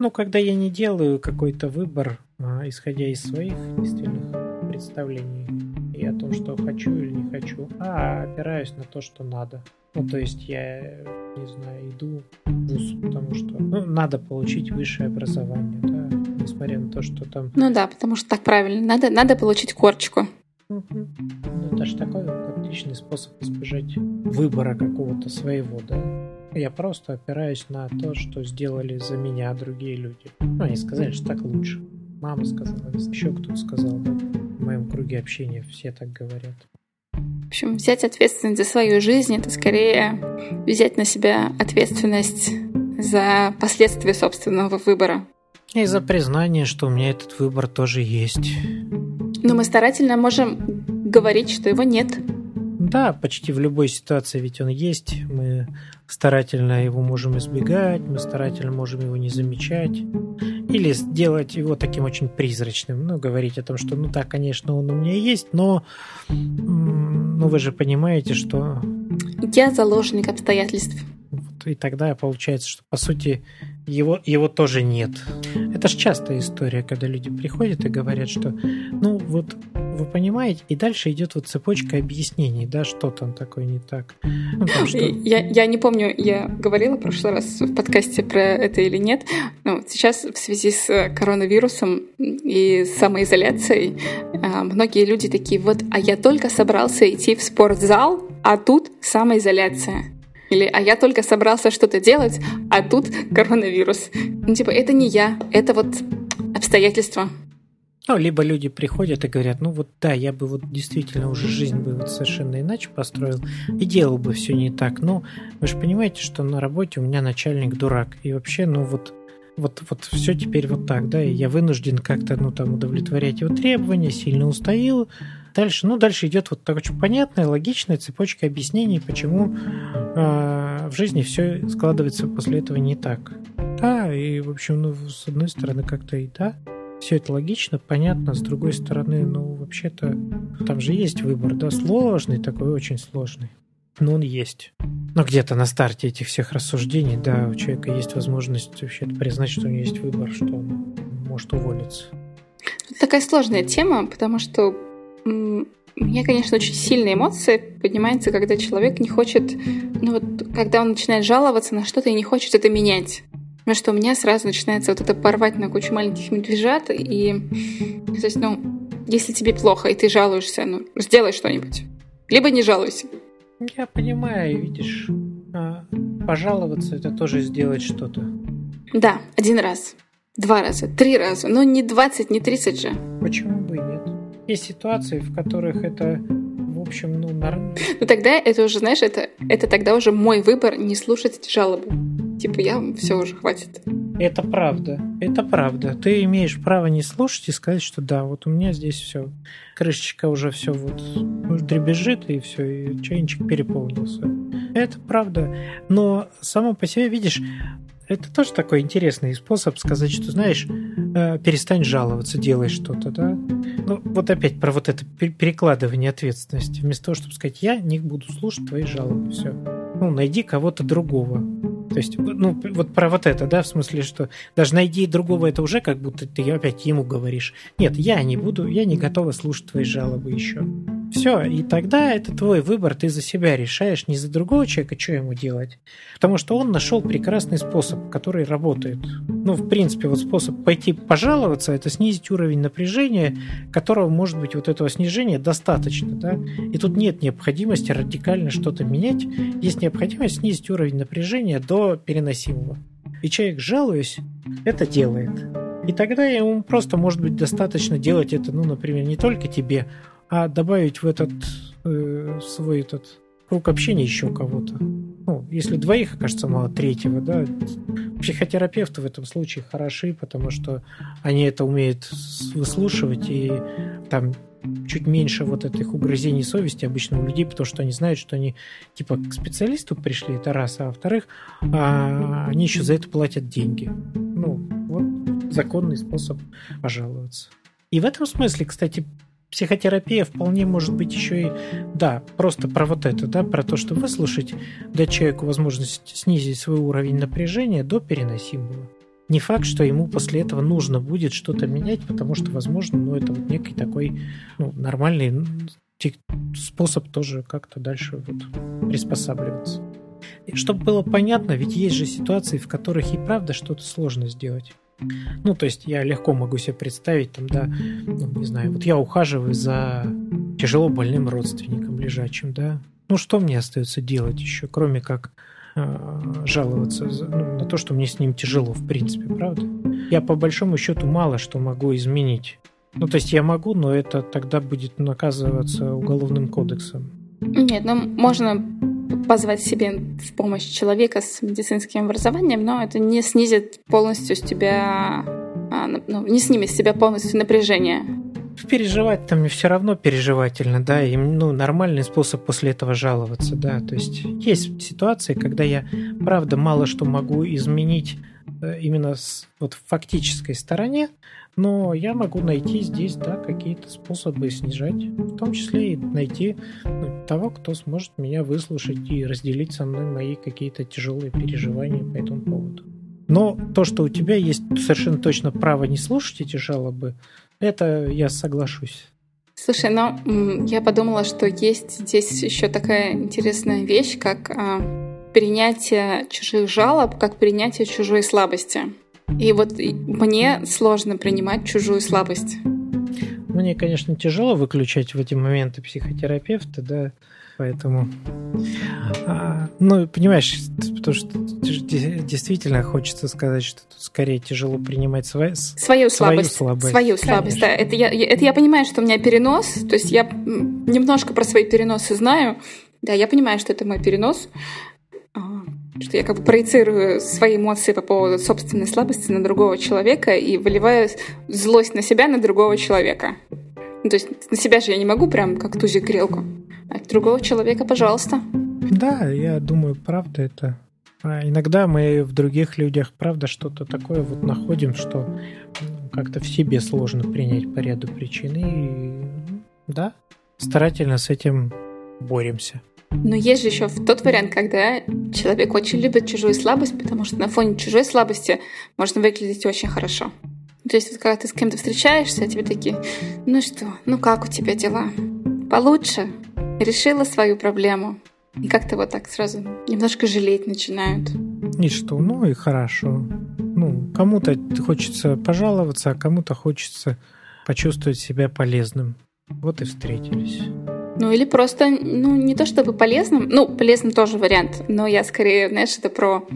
Ну, когда я не делаю какой-то выбор, а, исходя из своих действительных представлений и о том, что хочу или не хочу, а опираюсь на то, что надо. Ну, то есть я, не знаю, иду в ВУЗ, потому что ну, надо получить высшее образование, да, несмотря на то, что там... Ну да, потому что так правильно, надо, надо получить корочку. Ну, это же такой отличный способ избежать выбора какого-то своего, да. Я просто опираюсь на то, что сделали за меня другие люди. Ну, они сказали, что так лучше. Мама сказала, еще кто-то сказал, да. В моем круге общения все так говорят. В общем, взять ответственность за свою жизнь — это скорее взять на себя ответственность за последствия собственного выбора. И за признание, что у меня этот выбор тоже есть. Но мы старательно можем говорить, что его нет. Да, почти в любой ситуации ведь он есть. Мы старательно его можем избегать, мы старательно можем его не замечать. Или сделать его таким очень призрачным. Ну, говорить о том, что, ну да, конечно, он у меня есть, но ну, вы же понимаете, что... Я заложник обстоятельств. И тогда получается, что, по сути, его, его тоже нет. Это же частая история, когда люди приходят и говорят, что, ну, вот вы понимаете, и дальше идет вот цепочка объяснений, да, что там такое не так. Ну, там, что... я, я не помню, я говорила в прошлый раз в подкасте про это или нет, но сейчас в связи с коронавирусом и самоизоляцией а, многие люди такие, вот, а я только собрался идти в спортзал, а тут самоизоляция. Или «а я только собрался что-то делать, а тут коронавирус». Ну, типа, это не я, это вот обстоятельства. Ну, либо люди приходят и говорят, ну вот да, я бы вот действительно уже жизнь бы вот совершенно иначе построил и делал бы все не так. Но вы же понимаете, что на работе у меня начальник дурак. И вообще, ну вот вот, вот все теперь вот так, да, и я вынужден как-то, ну, там, удовлетворять его требования, сильно устаю. Дальше, ну, дальше идет вот очень понятная, логичная цепочка объяснений, почему э, в жизни все складывается после этого не так. Да, и, в общем, ну, с одной стороны, как-то и да, все это логично, понятно, с другой стороны, ну, вообще-то, там же есть выбор, да, сложный такой, очень сложный но он есть. Но где-то на старте этих всех рассуждений, да, у человека есть возможность вообще признать, что у него есть выбор, что он может уволиться. Такая сложная тема, потому что меня, конечно, очень сильные эмоции поднимаются, когда человек не хочет, ну вот, когда он начинает жаловаться на что-то и не хочет это менять. Потому что у меня сразу начинается вот это порвать на кучу маленьких медвежат, и, то есть, ну, если тебе плохо, и ты жалуешься, ну, сделай что-нибудь. Либо не жалуйся. Я понимаю, видишь, а, пожаловаться это тоже сделать что-то. Да, один раз, два раза, три раза, но не 20, не 30 же. Почему бы и нет? Есть ситуации, в которых это, в общем, ну, нормально. Ну тогда это уже, знаешь, это, это тогда уже мой выбор не слушать жалобы. Типа, я все уже хватит. Это правда. Это правда. Ты имеешь право не слушать и сказать, что да, вот у меня здесь все. Крышечка уже все вот дребезжит, и все, и чайничек переполнился. Это правда. Но само по себе, видишь, это тоже такой интересный способ сказать, что, знаешь, э, перестань жаловаться, делай что-то, да? Ну, вот опять про вот это перекладывание ответственности. Вместо того, чтобы сказать, я не буду слушать твои жалобы, все. Ну, найди кого-то другого. То есть, ну, вот про вот это, да, в смысле, что даже найди другого, это уже как будто ты опять ему говоришь. Нет, я не буду, я не готова слушать твои жалобы еще. Все, и тогда это твой выбор, ты за себя решаешь, не за другого человека, что ему делать. Потому что он нашел прекрасный способ, который работает. Ну, в принципе, вот способ пойти пожаловаться, это снизить уровень напряжения, которого может быть вот этого снижения достаточно, да. И тут нет необходимости радикально что-то менять, есть необходимость снизить уровень напряжения до переносимого. И человек, жалуясь, это делает. И тогда ему просто может быть достаточно делать это, ну, например, не только тебе, а добавить в этот э, свой этот круг общения еще кого-то. Ну, если двоих окажется мало третьего, да, психотерапевты в этом случае хороши, потому что они это умеют выслушивать, и там чуть меньше вот этих угрызений совести обычно у людей, потому что они знают, что они типа к специалисту пришли, это раз, а во-вторых, а, они еще за это платят деньги. Ну, вот законный способ пожаловаться. И в этом смысле, кстати, психотерапия вполне может быть еще и, да, просто про вот это, да, про то, что выслушать, дать человеку возможность снизить свой уровень напряжения до переносимого не факт, что ему после этого нужно будет что-то менять, потому что, возможно, ну, это вот некий такой ну, нормальный способ тоже как-то дальше вот приспосабливаться. Чтобы было понятно, ведь есть же ситуации, в которых и правда что-то сложно сделать. Ну, то есть я легко могу себе представить, там, да, не знаю, вот я ухаживаю за тяжело больным родственником лежачим, да. Ну, что мне остается делать еще, кроме как Э, жаловаться ну, на то, что мне с ним тяжело, в принципе, правда? Я по большому счету мало что могу изменить. Ну, то есть я могу, но это тогда будет наказываться уголовным кодексом. Нет, ну можно позвать себе в помощь человека с медицинским образованием, но это не снизит полностью с тебя, а, ну, не снимет с тебя полностью напряжение переживать там все равно переживательно, да, и ну, нормальный способ после этого жаловаться, да. То есть есть ситуации, когда я, правда, мало что могу изменить э, именно с вот фактической стороне, но я могу найти здесь, да, какие-то способы снижать, в том числе и найти ну, того, кто сможет меня выслушать и разделить со мной мои какие-то тяжелые переживания по этому поводу. Но то, что у тебя есть совершенно точно право не слушать эти жалобы, это я соглашусь. Слушай, ну я подумала, что есть здесь еще такая интересная вещь, как а, принятие чужих жалоб, как принятие чужой слабости. И вот мне сложно принимать чужую слабость. Мне, конечно, тяжело выключать в эти моменты психотерапевта, да, поэтому... А, ну, понимаешь, потому что действительно хочется сказать, что тут скорее тяжело принимать свои, свою, слабость, свою слабость. Свою слабость, да. Это я, это я понимаю, что у меня перенос, то есть я немножко про свои переносы знаю. Да, я понимаю, что это мой перенос, что я как бы проецирую свои эмоции по поводу собственной слабости на другого человека и выливаю злость на себя на другого человека. Ну, то есть на себя же я не могу прям как тузик грелку. От другого человека, пожалуйста. Да, я думаю, правда это. А иногда мы в других людях, правда, что-то такое вот находим, что ну, как-то в себе сложно принять по ряду причин. И да, старательно с этим боремся. Но есть же еще тот вариант, когда человек очень любит чужую слабость, потому что на фоне чужой слабости можно выглядеть очень хорошо. То есть, вот, когда ты с кем-то встречаешься, тебе такие, ну что, ну как у тебя дела? Получше? решила свою проблему. И как-то вот так сразу немножко жалеть начинают. И что? Ну и хорошо. Ну, кому-то хочется пожаловаться, а кому-то хочется почувствовать себя полезным. Вот и встретились. Ну или просто, ну не то чтобы полезным, ну полезным тоже вариант, но я скорее, знаешь, это про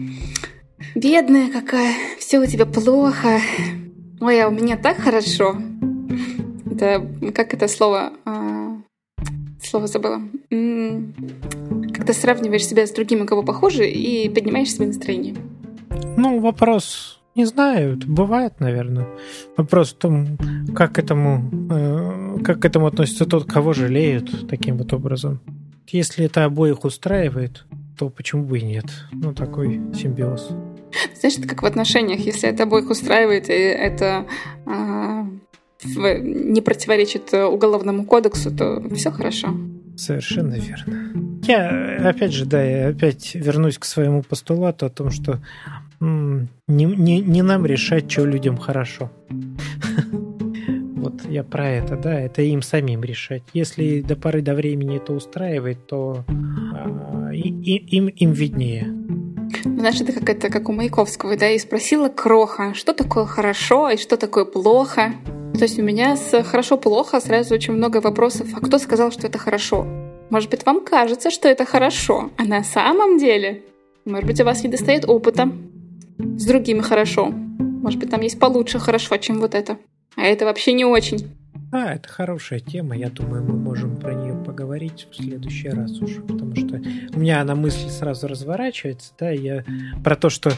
бедная какая, все у тебя плохо, ой, а у меня так хорошо. Это как это слово? А, слово забыла. Когда сравниваешь себя с другими, у кого похоже, и поднимаешь себе настроение. Ну, вопрос не знаю, это бывает, наверное. Вопрос в том, как к этому, э, как к этому относится тот, кого жалеют таким вот образом. Если это обоих устраивает, то почему бы и нет? Ну, такой симбиоз. Знаешь, это как в отношениях. Если это обоих устраивает, и это а, не противоречит уголовному кодексу, то все хорошо. Совершенно верно. Я, опять же, да, я опять вернусь к своему постулату о том, что не, не, не нам решать, что людям хорошо. Вот я про это, да, это им самим решать. Если до поры до времени это устраивает, то а, им, им виднее. Знаешь, это как это как у Маяковского, да, и спросила Кроха, что такое хорошо и что такое плохо. То есть у меня с хорошо-плохо сразу очень много вопросов. А кто сказал, что это хорошо? Может быть, вам кажется, что это хорошо, а на самом деле, может быть, у вас не достает опыта с другими хорошо. Может быть, там есть получше хорошо, чем вот это. А это вообще не очень. А, это хорошая тема. Я думаю, мы можем про нее поговорить в следующий раз уже, потому что у меня она мысль сразу разворачивается, да, я про то, что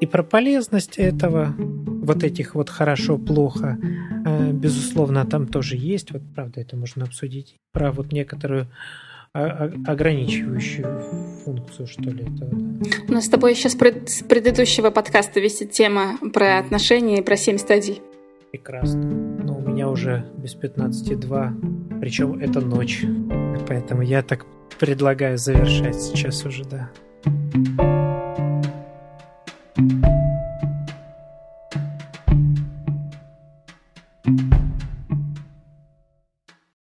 и про полезность этого, вот этих вот хорошо-плохо, э, безусловно, там тоже есть, вот правда, это можно обсудить, про вот некоторую ограничивающую функцию, что ли. Да. У нас с тобой сейчас с предыдущего подкаста висит тема про отношения и про семь стадий. Прекрасно. Но у меня уже без 15.2, причем это ночь. Поэтому я так предлагаю завершать сейчас уже, да.